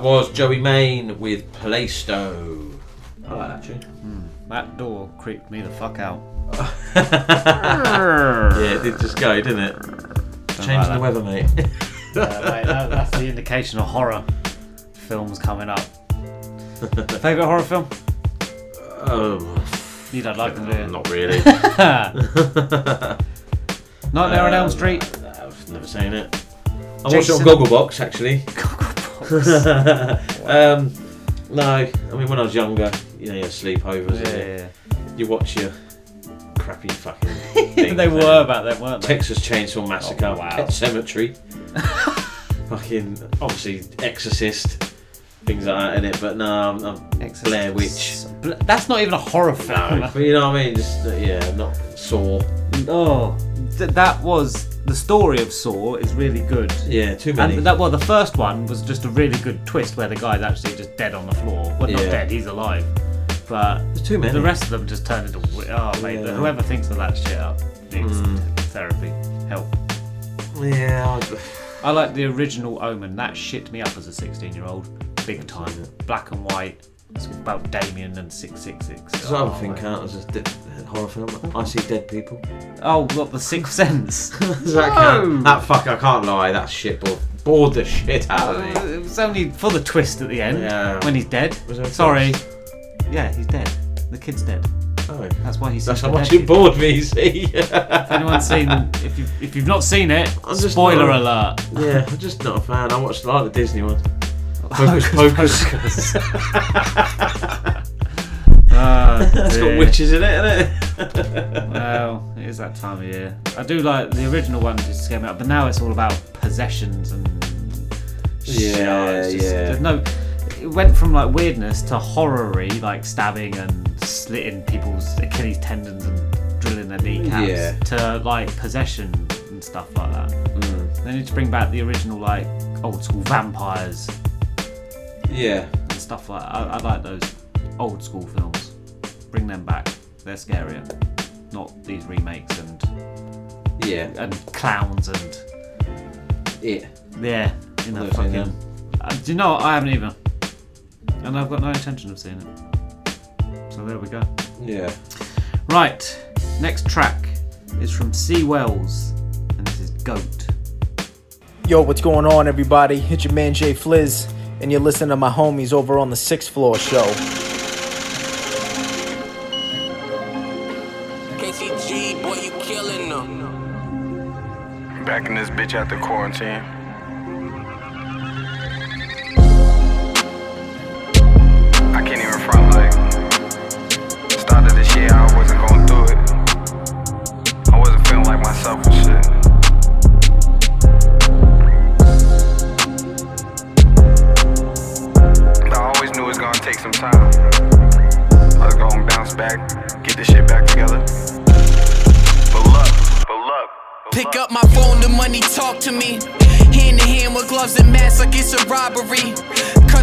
That was Joeymvne with Plaistow. I like that tune. Hmm, That door creeped me the fuck out. yeah, it did just go, didn't it? Change the like weather, mate. Yeah, mate, that, that's the indication of horror films coming up. Favorite horror film? Oh, you don't like them, do you? Not really. Nightmare on Uh, Elm Street. I've never seen it. I watched it on Jason- Gogglebox actually. um, no, I mean when I was younger, you know, you had sleepovers. Yeah, and yeah, You watch your crappy fucking. things They were back then, weren't they? Texas Chainsaw Massacre, Oh, wow. Pet Cemetery, fucking obviously Exorcist, things like that in it. But no, I'm, I'm Blair Witch. That's not even a horror film. No, but you know what I mean? Just uh, yeah, not Saw. Oh, th- that was the story of Saw is really good. Yeah, too many. And that well, the first one was just a really good twist where the guy's actually just dead on the floor. Well, not Yeah. dead, he's alive. But There's too many. The rest of them just turned into wi- oh mate. Yeah. Whoever thinks of that shit up needs Mm. therapy, help. Yeah. I like the original Omen. That shit me up as a 16 year old, big time, black and white. It's about Damien and six six six. Does that other thing count as a de- horror film? I see dead people. Oh, what the Sixth Sense? Does that count? That fuck, I can't lie. That shit bored, bored the shit out of me. Uh, It was only for the twist at the end Yeah. when he's dead. Was there a Sorry. Yeah, he's dead. The kid's dead. Oh. That's why he's. That's how super much dead. it bored me. you See. if anyone's seen, if you've if you've not seen it, I'm just spoiler not- alert. Yeah, I'm just not a fan. I watched like the Disney focus. Ah, That's got witches in it, isn't it? well, it is that time of year. I do like the original one just scare me out, but now it's all about possessions and shit. Yeah, It's just- yeah. There's no. It went from like weirdness to horror-y, like stabbing and slitting people's Achilles tendons and drilling their kneecaps, Yeah. to like possession and stuff like that. Mm. They need to bring back the original like old school vampires Yeah. and stuff like. I, I like those old school films. Bring them back. They're scarier. Not these remakes and Yeah. and clowns and It. yeah, in that Never seen fucking. Uh, do you know what? I haven't even, and I've got no intention of seeing it. So there we go. Yeah. Right, next track is from C Wells, and this is Goat. Yo, what's going on, everybody? It's your man Jay Fliz, and you're listening to my homies over on the Sixth Floor Show. KCG, boy, you killing them. Back in this bitch after quarantine. Time. I was gonna bounce back, get this shit back together. But luck, but luck. Pick up my phone, the money talk to me. Hand in hand with gloves and masks like it's a robbery.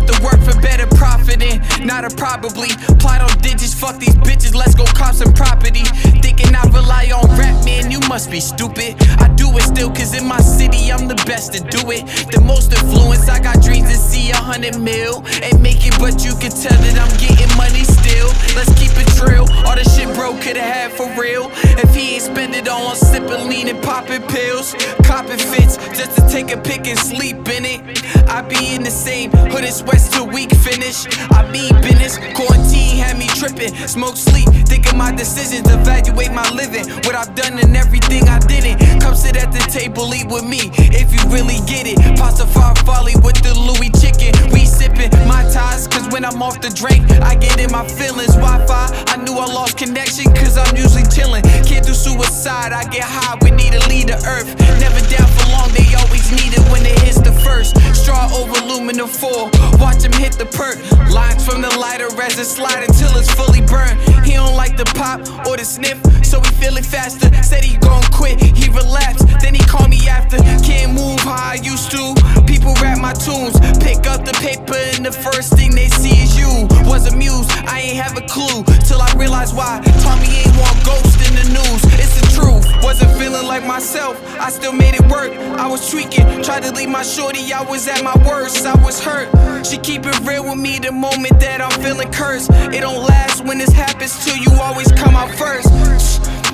The work for better profit, profiting, not a probably. Plot on digits, fuck these bitches, let's go cop some property. Thinking I rely on rap, man, you must be stupid. I do it still, cause in my city I'm the best to do it. The most influence, I got dreams to see a hundred mil and make it, but you can tell that I'm getting money still. Let's keep it real, all the shit bro could've had for real. If he ain't spend it all on sipping lean and popping pills, copping fits just to take a pick and sleep in it. I be in the same hood as West till week finish. I mean business, quarantine had me tripping. Smoke sleep, thinking my decisions, evaluate my living. What I've done and everything I didn't. Come sit at the table, eat with me if you really get it. Pasta farfalle with the Louis chicken. We sipping my ties, cause when I'm off the drink, I get in my feelings. Wi Fi, I knew I lost connection, cause I'm usually chilling. Can't do suicide, I get high, we need to lead the earth. Never down for long, they always need it when it hits the first. Straw over aluminum foil, watch him hit the perk. Lines from the lighter it slide until it's fully burned. He don't like the pop or the sniff, so he feel it faster. Said he gon' quit, he relapsed, then he called me after. Can't move how I used to. People rap my tunes, pick up the paper, and the first thing they see is you. Was amused, I ain't have a clue till I realized why. Tommy ain't want ghost in the news. It's the truth. Wasn't feeling like myself, I still made it work. I was tweaking, tried to leave my shorty, I was at my worst. I was hurt. She keep it real with me the moment that I'm feeling cursed. It don't last when this happens to you, always come out first.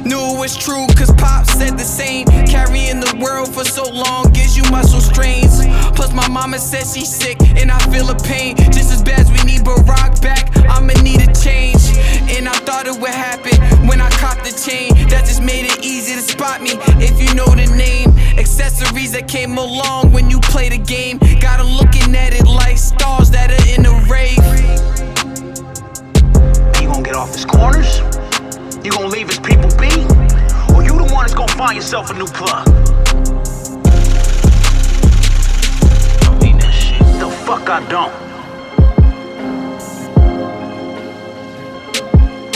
Knew it was true, cause Pop said the same. Carrying the world for so long gives you muscle strains. Plus, my mama says she's sick, and I feel a pain. Just as bad as we need Barack back, I'ma need a change. And I thought it would happen when I caught the chain. That just made it easy to spot me if you know the name. Accessories that came along when you play the game. Got 'em looking at it like stars that are in a rave. You gonna get off his corners? You gonna leave his people be? Or you the one that's gonna find yourself a new plug? Don't mean that shit. The fuck I don't.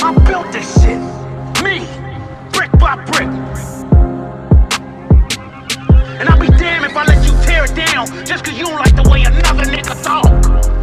I built this shit. Me. Brick by brick. And I'll be damned if I let you tear it down just cause you don't like the way another nigga talk.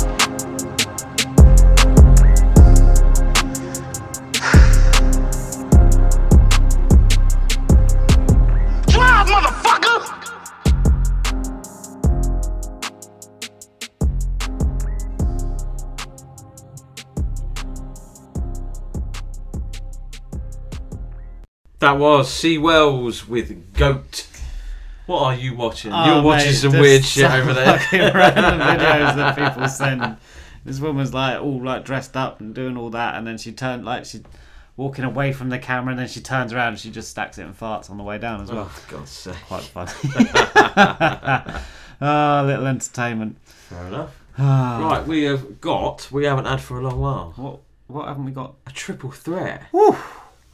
That was C Wells with Goat. What are you watching? Oh, You're watching mate, some weird shit over there. random videos that people send. This woman's like all like dressed up and doing all that, and then she turned like she walking away from the camera, and then she turns around and she just stacks it and farts on the way down as well. Oh, God's sake. Quite funny. oh, little entertainment. Fair enough. Ah. right, we have got. We haven't had for a long while. What? What haven't we got? A triple threat.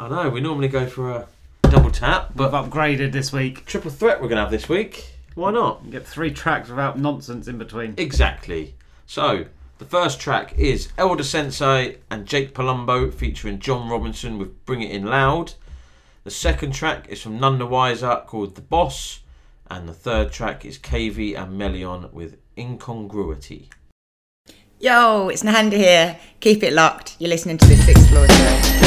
I know. We normally go for a double tap, but We've upgraded this week. triple threat we're gonna have this week. Why not? Get three tracks without nonsense in between. Exactly. So, the first track is El Da Sensei and Jake Palumbo featuring John Robinson with Bring It In Loud. The second track is from Non Nah Wiser called The Boss. And the third track is KV and MeLeon with Incongruity. Yo, it's Nahanda here. Keep it locked. You're listening to the Sixth Floor Show.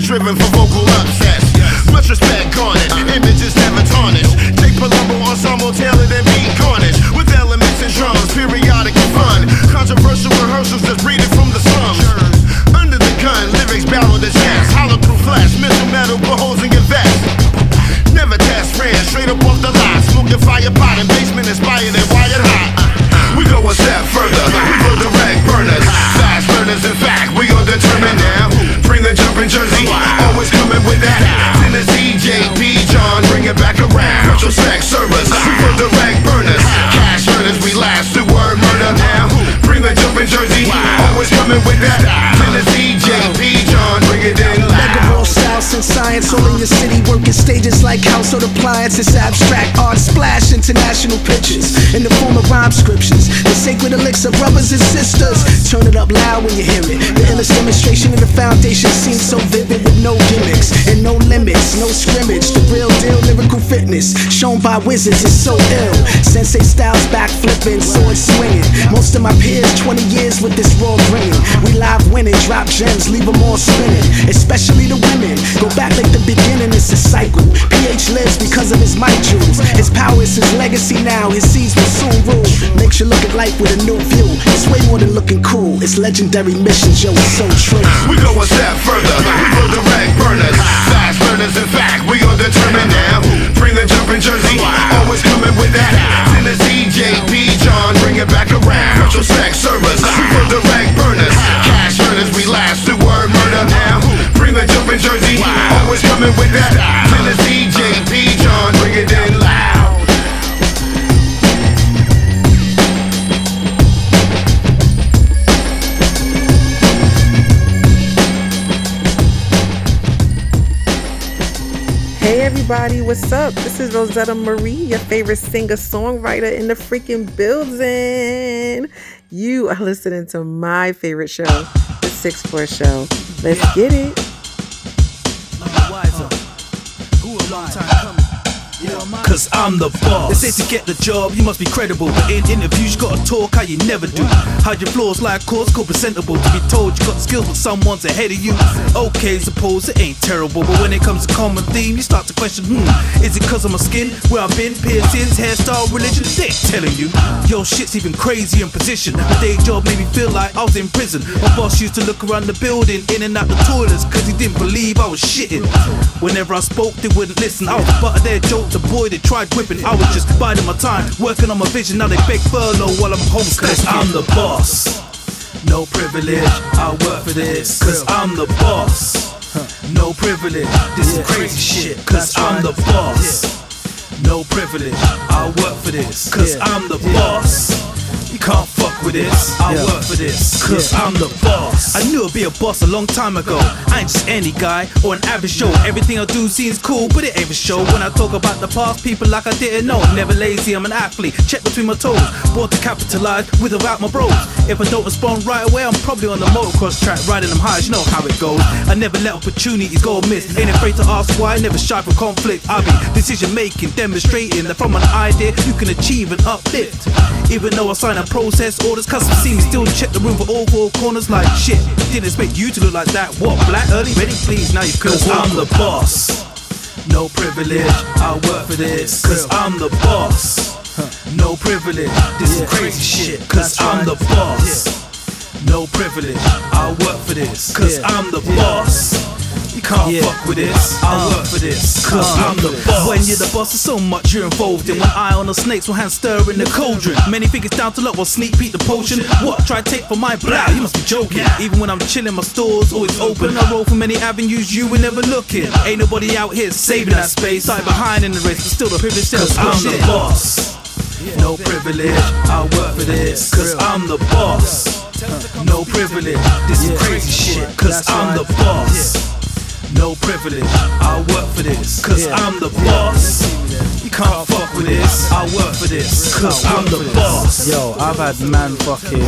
Driven for vocal international pictures in the form of rhyme scriptures sacred elixir brothers and sisters. Turn it up loud when you hear it. The illest demonstration of the foundation seems so vivid with no gimmicks and no limits no scrimmage. The real deal lyrical fitness shown by wizards is so ill. Sensei styles back flipping sword swinging. Most of my peers 20 years with this raw bringing we live winning drop gems leave them all spinning. Especially the women. Go back like the beginning it's a cycle. Ph lives because of his mic jewels. His power is his legacy now his seeds will soon rule. Makes you look at life with a new view it's way more than looking cool it's legendary missions yo it's so true We go a step further, we go direct burners. Fast burners. in fact, we are determined now. Bring the jumping jersey, always coming with that. Tennessee, JP, John, bring it back around. Retrospect servers, we go direct burners. Cash earners, we last the word murder now. Bring the jumping jersey, always coming with that. What's up? This is Rosetta Marie, your favorite singer songwriter in the freaking building. You are listening to my favorite show, The Six Floor Show. Let's get it. Cause I'm the boss. They say to get the job, you must be credible. In interviews, you gotta talk how you never do. Hide your flaws like cause, called presentable. To be told you got skills, but someone's ahead of you. Okay, suppose it ain't terrible. But when it comes to common theme, you start to question, hmm, is it cause of my skin? Where I've been, piercings, hairstyle, religion? They telling you. Yo, shit's even crazy in position. My day job made me feel like I was in prison. My boss used to look around the building, in and out the toilets, cause he didn't believe I was shitting. Whenever I spoke, they wouldn't listen. I was the butt of their joke, the boy they tried whipping. I was just biding my time, working on my vision. Now they beg furlough while I'm home, cause I'm the boss. No privilege, I work for this, cause I'm the boss. No privilege, this is crazy shit, cause I'm the boss. No privilege, I work for this, cause I'm the boss. Can't fuck with this. I Yeah. work for this, cause Yeah. I'm the boss. I knew I'd be a boss a long time ago. I ain't just any guy or an average show. Everything I do seems cool, but it ain't for show. When I talk about the past, people like I didn't know. Never lazy, I'm an athlete. Check between my toes. Born to capitalize with or without my bros. If I don't respond right away, I'm probably on the motocross track riding them highs. You know how it goes. I never let opportunities go amiss. Ain't afraid to ask why, never shy from conflict. I be decision making, demonstrating that from an idea you can achieve and uplift. Even though I sign a process orders, custom see me still check the room for all four corners like shit. Didn't expect you to look like that. What, black early? Ready, please, now you. Cause I'm the boss. No privilege, I work for this. Cause I'm the boss. No privilege, this is crazy shit. Cause I'm the boss. No privilege, I work for this. Cause I'm the boss. You can't fuck with this. I uh. work for this. Cause I'm the boss. When you're the boss, there's so much you're involved in. One eye on the snakes, one hand stirring the cauldron. Many think it's down to luck, well, sneak peek the potion. What? Try take for my blow? You must be joking. Even when I'm chilling, my store's always open. I roll from many avenues you were never looking. Ain't nobody out here saving that space. Side behind in the race, but still the privilege says I'm the boss. No privilege, I work for this. Cause I'm the boss. No privilege, this is crazy shit. Cause I'm the boss. No privilege, I work for this. Cause I'm the boss. You can't fuck with this. I work for this. Cause I'm the boss. Yo, I've had man fucking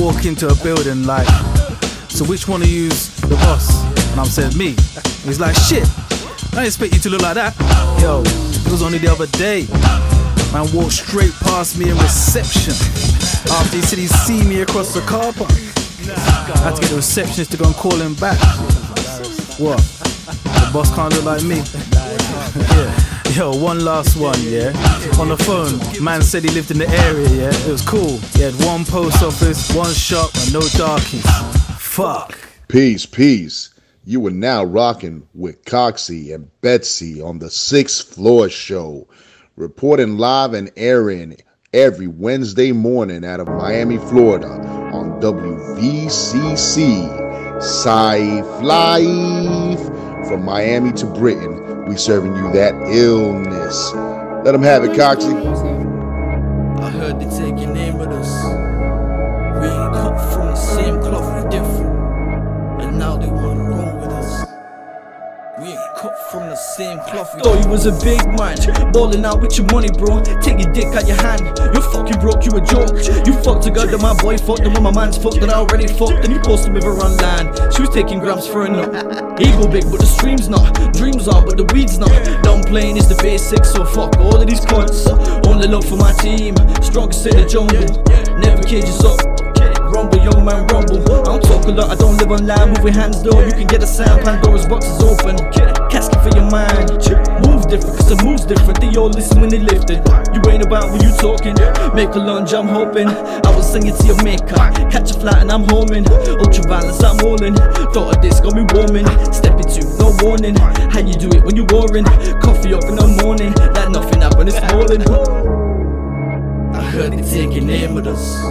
walk into a building like, so which one of you's the boss? And I'm saying me. He's like, shit, I didn't expect you to look like that. Yo, it was only the other day. Man walked straight past me in reception. After he said he'd see me across the car park. I had to get the receptionist to go and call him back. What? The boss can't look like me. yeah. Yo, one last one, yeah. On the phone, man said he lived in the area, yeah. It was cool. He had one post office, one shop, and no darkies. Fuck. Peace, peace. You are now rocking with Coxie and Betsy on the Sixth Floor Show, reporting live and airing every Wednesday morning out of Miami, Florida on WVCC. Sci Life from Miami to Britain. We serving you that illness. Let them have it, Coxie. I heard they take your name with us. We ain't cut from the same cloth, we different. And now they wanna cut from the same cloth. Thought you was a big man, balling out with your money, bro. Take your dick out your hand. You're fucking broke, you a joke. You fucked a girl that my boy fucked, and when my man's fucked, and I already fucked, and you posted with her online. She was taking grams for a nut. Ego big, but the stream's not. Dreams are, but the weed's not. Dumb playing is the basics, so fuck all of these cunts. Only love for my team, strongest in the jungle. Never cages up. Rumble, young man, rumble. I don't talk a lot, I don't live online. Move your hands though, you can get a sound. Pandora's box is open. Casket for your mind. Move different, cause the move's different. They all listen when they lift it. You ain't about when you talking. Make a lunge, I'm hoping. I will sing it to your maker. Catch a flight and I'm homing. Ultra violence, I'm rolling. Thought of this got me warming. Step into, no warning. How you do it when you warring? Coffee up in the morning. Like nothing happened this morning. I heard they taking aim with us.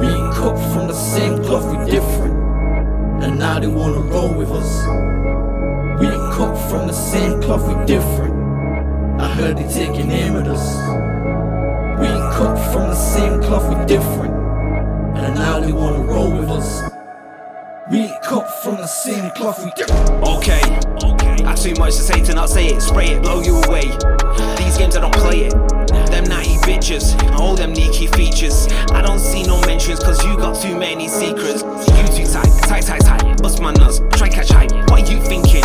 We ain't cut from the same cloth, we different. And now they wanna roll with us. We ain't cut from the same cloth, we different. I heard they taking aim at us. We ain't cut from the same cloth, we different. And now they wanna roll with us. We ain't cut from the same cloth, we different. Okay, okay, I too much to say to not say it. Spray it, blow you away. These games I don't play it. Them natty bitches, all them sneaky features. I don't see no mentions cause you got too many secrets. You too tight, tight, tight, tight. Bust my nuts, try catch hype. What are you thinking?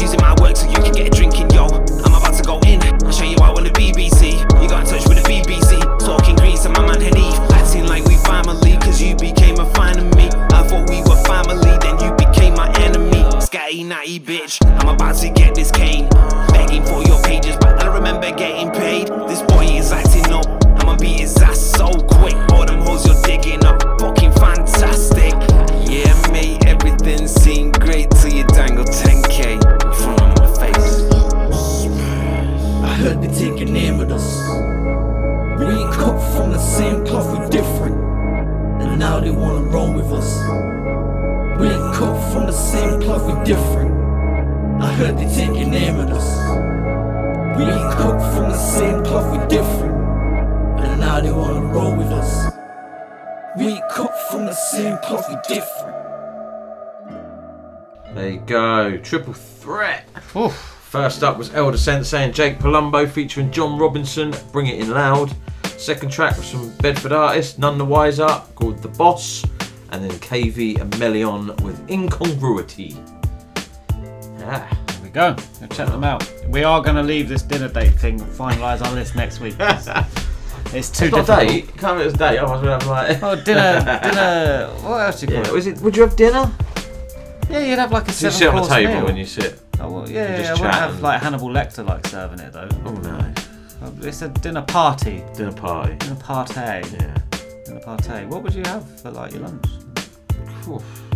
Using my work so you can get a drinking, yo. I'm about to go in, I'll show you out on the BBC. You got in touch with the BBC, talking green to my man Henny. Acting like we family, cause you became a fan of me. I thought we Scatty natty bitch, I'm about to get this cane. Begging for your pages, but I remember getting paid. This boy is acting up, I'ma beat his ass so quick. All them hoes you're digging up, fucking fantastic. Yeah, mate, everything seemed great till you dangle 10k in front of my face. I heard they taking aim at us. We ain't cut from the same cloth, we different. And now they wanna roll with us. We ain't cut from the same cloth, we different. I heard they taking aim at us. We ain't cut from the same cloth, we different. And now they wanna roll with us. We ain't cut from the same cloth, we different. There you go. Triple threat. First up was El Da Sensei and Jake Palumbo featuring John Robinson, Bring It In Loud. Second track was from Bedford artist Non Nah Wiser called The Boss. And then KV and MeLeon with Incongruity. Ah. There we go. Check them out. We are going to leave this dinner date thing, finalise our list next week. It's, too It's not a date. It can't be a date. Otherwise we'd have like. Oh, dinner, dinner. What else do you call Yeah, it? was it? Would you have dinner? Yeah, you'd have like a So you seven sit on the course table meal. when you sit. Oh, well, yeah, yeah, just I wouldn't have and- like Hannibal Lecter like serving it though. Oh no. It's a dinner party. Dinner party. Dinner party. Yeah. Dinner party. What would you have for like your lunch?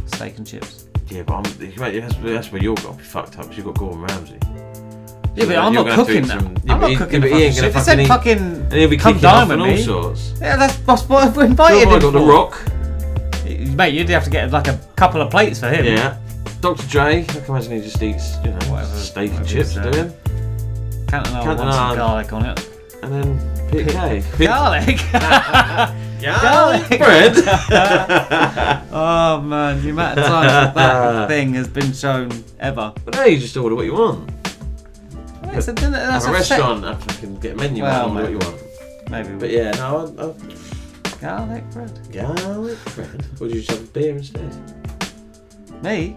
Steak and chips. Yeah, but I'm, mate, that's, that's where you're going to be fucked up because you've got Gordon Ramsay. Yeah, but I'm not gonna have to cooking that. some- I'm but not he- cooking yeah, the he fucking shit. If fucking and he'll be come dine with all sorts. Yeah, that's, that's what we invited him got The. Rock. Mate, you'd have to get like a couple of plates for him. Yeah. Dr. Dre, I can imagine he just eats, you know, steak and chips, uh, doing. Cantonade Cantonade. wants some garlic on it. And then PK. Garlic? Garlic bread? oh man, the amount of times that, that thing has been shown ever. But now you just order what you want. It's a dinner. That's have a a restaurant, to fucking get a menu Well, and order what you want. Maybe. But yeah, no, I, I, Garlic bread. garlic bread. Or do you just have a beer instead? Me?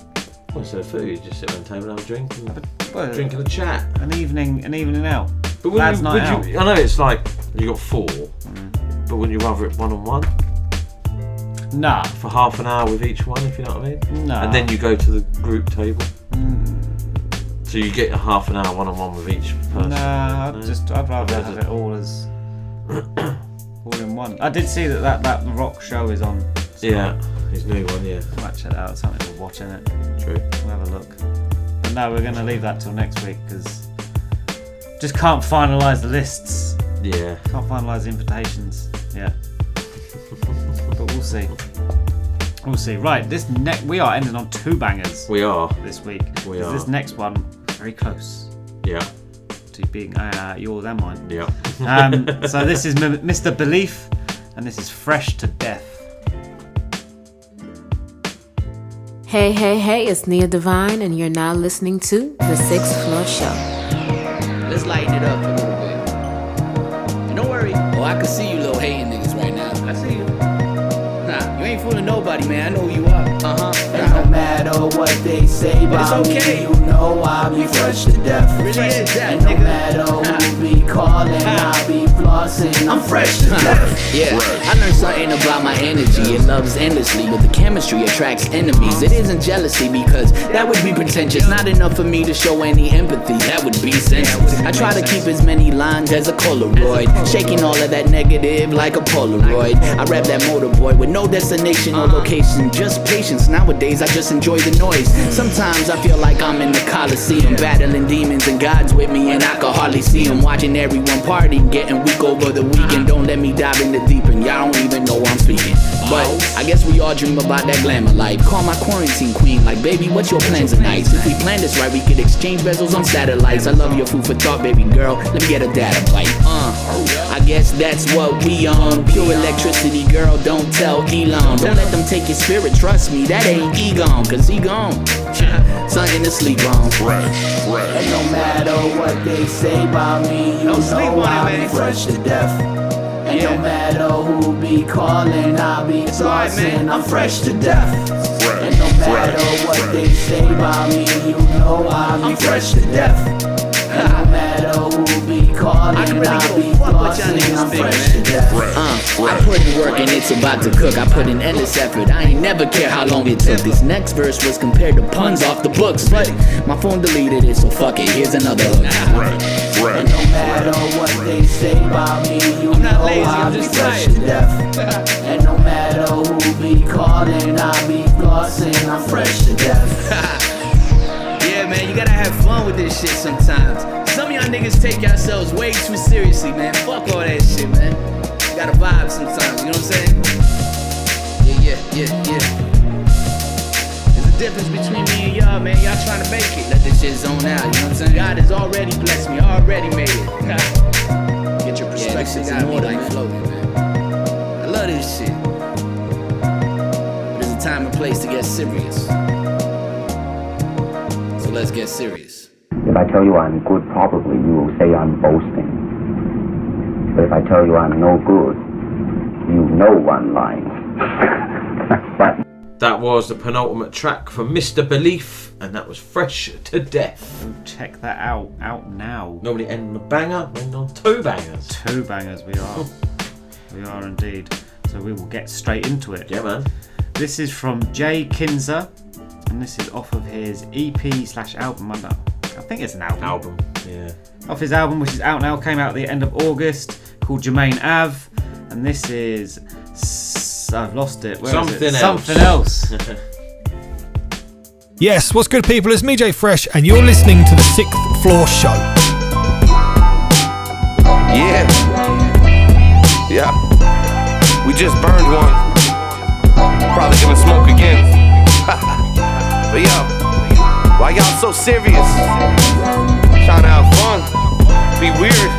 Well, instead of food, you just sit around the table and have a drink and Well, drink and a chat. An evening, an evening out. But wouldn't Lads you, night would out. you, I know it's like you got four, mm. but wouldn't you rather it one on one Nah. for half an hour with each one, if you know what I mean? Nah. And then you go to the group table. Mm. So you get a half an hour one on one with each person. Nah, I'd No? just I'd rather have it all as all in one. I did see that that, that rock show is on. Yeah, his new one, yeah. I might check that out. Something we're watching it. True. We'll have a look. But no, we're going to leave that till next week because just can't finalise the lists. Yeah. Can't finalise the invitations. Yeah. but we'll see. We'll see. Right, this next we are ending on two bangers. We are. this week. We 'Cause are. This next one very close Yeah. to being uh, yours and mine. Yeah. Um, so this is M- Mr. Beleaf, and this is Fresh to Death. Hey, hey, hey, it's Nia Divine, and you're now listening to The Sixth Floor Show. Let's lighten it up a little bit. And don't worry. Oh, I can see you little hating niggas right now. I see you. Nah, you ain't fooling nobody, man. I know you matter what they say about It's okay. me, you know I be fresh to death. Really is that, and no nigga. matter who be calling, I be flossing. I'm fresh to death. Yeah, I learned something about my energy. It loves endlessly, but the chemistry attracts enemies. It isn't jealousy because that would be pretentious. Not enough for me to show any empathy. That would be senseless. I try to keep as many lines as a Polaroid, shaking all of that negative like a Polaroid. I rap that motor boy with no destination or uh-huh. location, just patience. Nowadays, I just enjoy the noise. Sometimes I feel like I'm in the Coliseum, battling demons and gods with me, and I can hardly see them. Watching everyone party, getting weak over the weekend. Don't let me dive in the deep end. Y'all don't even know I'm speaking. But I guess we all dream about that glamour life. Call my quarantine queen, like, baby, what's your plans tonight? If we plan this right, we could exchange bezels on satellites. I love your food for thought, baby girl. Let me get a data bite. Uh, I guess that's what we on. Pure electricity, girl, don't tell Elon. Don't let them take your spirit, trust me, that ain't Egon, cause he gone. Something to sleep on. And no matter what they say about me, you know I be fresh to death. And no matter who be calling, I be flossing. I'm fresh to death. And no matter what they say about me, you know I be fresh to death. And no matter who be calling, I, be flossing. I'm fresh to death. Uh, I put in work and it's about to cook. I put in endless effort. I ain't never care how long it took. This next verse was compared to puns off the books, but my phone deleted it, so fuck it. Here's another hook. And no matter what they say about me, you know I be fresh to death. And no matter who be calling, I be flossing. I'm fresh to death. Yeah, man, you gotta have fun with this shit sometimes. Some of y'all niggas take yourselves way too seriously, man. Fuck all that shit, man. You gotta vibe sometimes, you know what I'm saying? Yeah, yeah, yeah, yeah difference between me and y'all, man. Y'all trying to make it. Let this shit zone out, you know what I'm saying? God has already blessed me, already made it. Get your perspective yeah, out more like floating, man. I love this shit. But it's a time and place to get serious. So let's get serious. If I tell you I'm good, probably you will say I'm boasting. But if I tell you I'm no good, you know one line. but that was the penultimate track from Mr. Beleaf, and that was Fresh to Death. Check that out. Out now. Normally end on a banger, end on two bangers. Two bangers we are. we are indeed. So we will get straight into it. Yeah, man. This is from Jay Kinser, and this is off of his EP slash album. I I think it's an album. Album, yeah. Off his album, which is out now, came out at the end of August, called Jermaine Ave, and this is. S- I've lost it. Where is Something it? else. Something else. Yes, what's good, people? It's me, Jay Fresh, and you're listening to the Sixth Floor Show. Yeah. Yeah. We just burned one. Probably gonna smoke again. but yo, why y'all so serious? Trying to have fun. Be weird.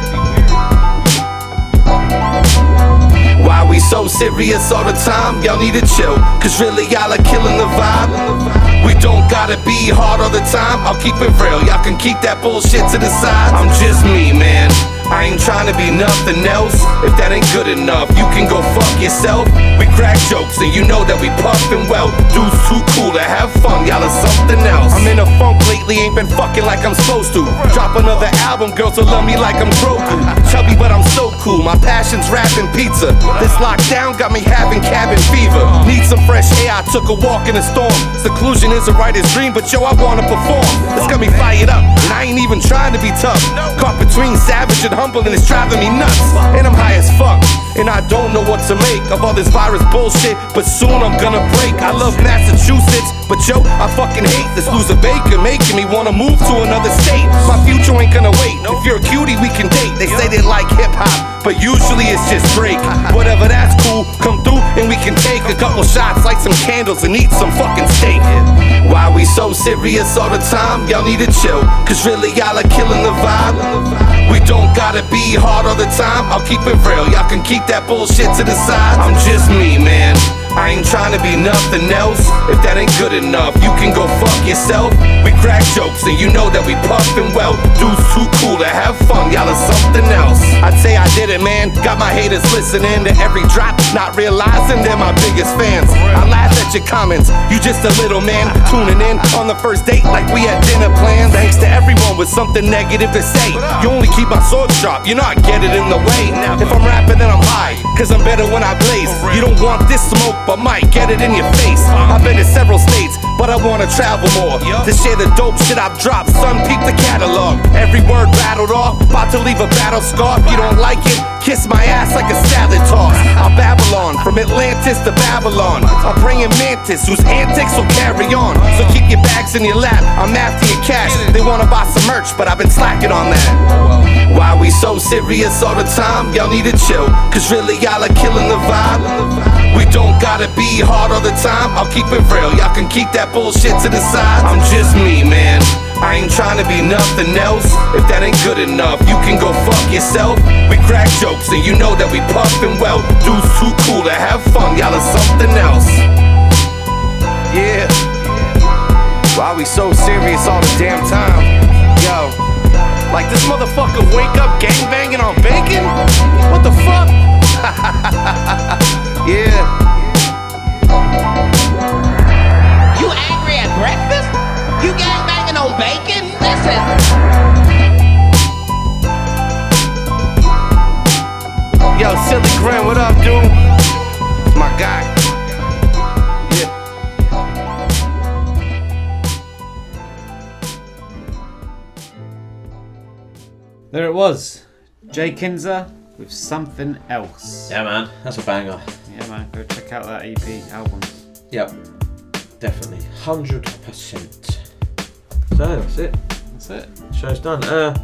Why we so serious all the time? Y'all need to chill. Cause really y'all are killing the vibe. We don't gotta be hard all the time. I'll keep it real. Y'all can keep that bullshit to the side. I'm just me, man. I ain't trying to be nothing else. If that ain't good enough, you can go fuck yourself. We crack jokes and you know that we puffin' well. Dudes too cool to have fun, y'all are something else. I'm in a funk lately, ain't been fucking like I'm supposed to. Drop another album, girls will love me like I'm Grogu. Chubby, but I'm so cool. My passion's rapping pizza. This lockdown got me having cabin fever. Need some fresh air, I took a walk in a storm. Seclusion is a writer's dream, but yo, I wanna perform. It's got me fired up, and I ain't even trying to be tough. Caught between savage and humble, and it's driving me nuts. And I'm high as fuck, and I don't know what to make of all this virus bullshit. But soon I'm gonna break. I love Massachusetts, but yo, I fucking hate this loser baker making me wanna move to another state. My future ain't gonna wait. If you're a cutie, we can date. They say they like hip hop, but usually it's just Drake. Whatever, that's cool. Come through and we can take a couple shots, light some candles, and eat some fucking steak. Why we so serious all the time? Y'all need to chill, cause really y'all are killing the vibe. We don't gotta be hard all the time. I'll keep it real. Y'all can keep that bullshit to the side. I'm just me, man. I ain't trying to be nothing else. If that ain't good enough, you can go fuck yourself. We crack jokes and you know that we puffin' well. Dudes too cool to have fun, y'all are something else. I'd say I did it, man. Got my haters listening to every drop, not realizing they're my biggest fans. I laugh at your comments, you just a little man tuning in on the first date like we had dinner plans. Thanks to everyone with something negative to say. You only keep my sword sharp, you know I get it in the way. If I'm rapping, then I'm high, cause I'm better when I blaze. You don't want this smoke, but might get it in your face. I've been to several states, but I wanna travel more. To share the dope shit I've dropped, son, peep the catalog. Every word rattled off, about to leave a battle scar. If you don't like it, kiss my ass like a salad toss. I'm Babylon, from Atlantis to Babylon. I'm bringing mantis, whose antics will carry on. So keep your bags in your lap, I'm after your cash. They wanna buy some merch, but I've been slacking on that. Why we so serious all the time? Y'all need to chill, cause really y'all are killing the vibe. We don't gotta be hard all the time, I'll keep it real. Y'all can keep that bullshit to the side. I'm just me, man. I ain't trying to be nothing else. If that ain't good enough, you can go fuck yourself. We crack jokes and you know that we puffin' well. Dudes too cool to have fun, y'all are something else. Yeah. Why we so serious all the damn time? Yo. Like this motherfucker wake up gangbanging on bacon? What the fuck? yeah. You angry at breakfast? You gangbanging on bacon? Listen. Yo, Silly Grin, what up, dude? My guy. Yeah. There it was. Jay Kinser with something else. Yeah, man, that's a banger. Yeah, man, go check out that EP album. Yep, definitely, hundred percent. So that's it. That's it. Show's done. Uh,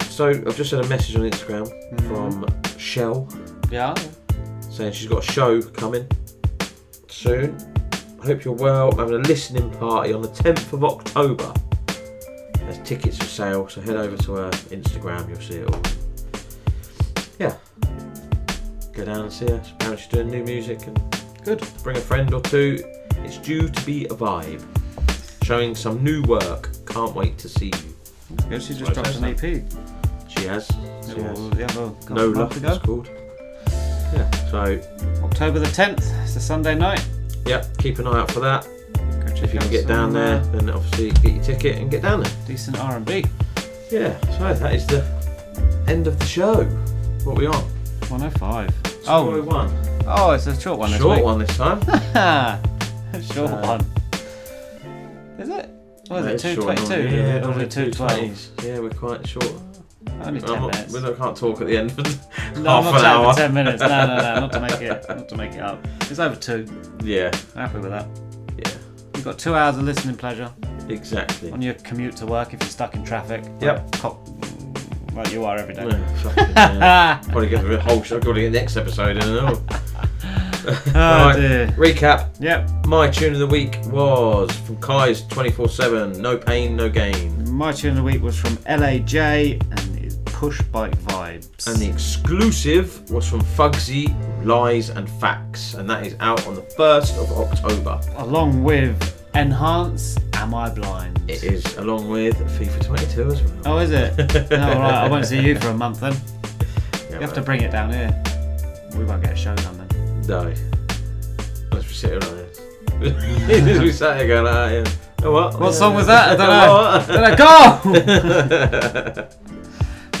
so I've just had a message on Instagram from Shell. Yeah. Saying she's got a show coming soon. I Hope you're well. I'm having a listening party on the 10th of October. There's tickets for sale, so head over to her Instagram. You'll see it all. Yeah. Go down and see her. Apparently she's doing new music and good. Bring a friend or two It's due to be a vibe. Showing some new work. Can't wait to see you. Yeah, she just dropped an. EP. She has. She Yeah, has. well, the other couple Nola, it's called. Yeah, so October the 10th. It's a Sunday night. Yep, keep an eye out for that. check If you can get down some, there, uh, then obviously get your ticket and get down there. Decent R&B. Yeah, so that is the end of the show. What are we on? 105. Oh, Oh, one. oh, it's a short one. this Short week. one this time. short Uh, one. Is it? What Yeah, is it's it? short 222? one. Yeah, Normally normally 220. 220s. Yeah, we're quite short. Only 10 I'm not- minutes. we don't- can't talk at the end for No, half I'm not an saying hour. for 10 minutes. No, no, no. Not to make it, not to make it up. It's over two. Yeah. Happy with that. Yeah. You've got two hours of listening pleasure. Exactly. On your commute to work if you're stuck in traffic. Yep. Like, cop- like you are every day. Yeah, fucking hell. Probably get the whole show. I've got to get the next episode in and all. Oh, dear. Recap. Yep. My tune of the week was from Kyse 24 7. No pain, no gain. My tune of the week was from LAJay and it's Push Bike Vibes. And the exclusive was from Fugzi, Lies and Facts. And that is out on the 1st of October. Along with N-Hance Am I Blind? It is along with FIFA 22 as well. Oh, is it? oh, right. I won't see you for a month then. Yeah, you have to bring it down here. We won't get a show done then. No. Let's be sitting on it. we sat here going, ah, yeah. Oh, what? What song was that? I don't know. Don't know. Go!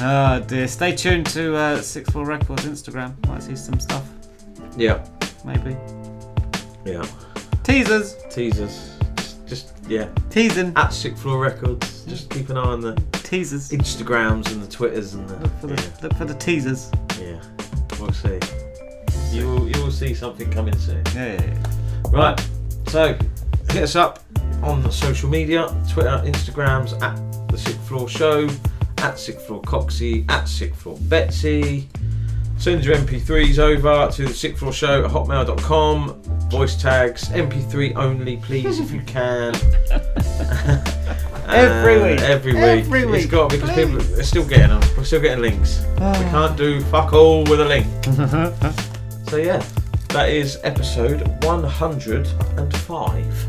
oh dear. Stay tuned to uh, Six Floor Records Instagram. Might see some stuff. Yeah. Maybe. Yeah. Teasers. Teasers. Yeah. Teasing. At Six Floor Records. Just keep an eye on the teasers, Instagrams, and the Twitters, and the. For the, Look for the teasers. Yeah. We'll see. You will, you will see something coming soon. Yeah, yeah, yeah. Right. So, hit us up on the social media Twitter, Instagrams, at The Sick Floor Show, at Sick Floor Coxie, at Sick Floor Betsy. Send your MP3s over to the Sick Floor Show at hotmail.com. Voice tags, MP3 only, please, if you can. Every Uh, week. Every week. Every It's week, got because people are still getting them. We're still getting links. we Ah. can't do fuck all with a link. so yeah, that is episode 105.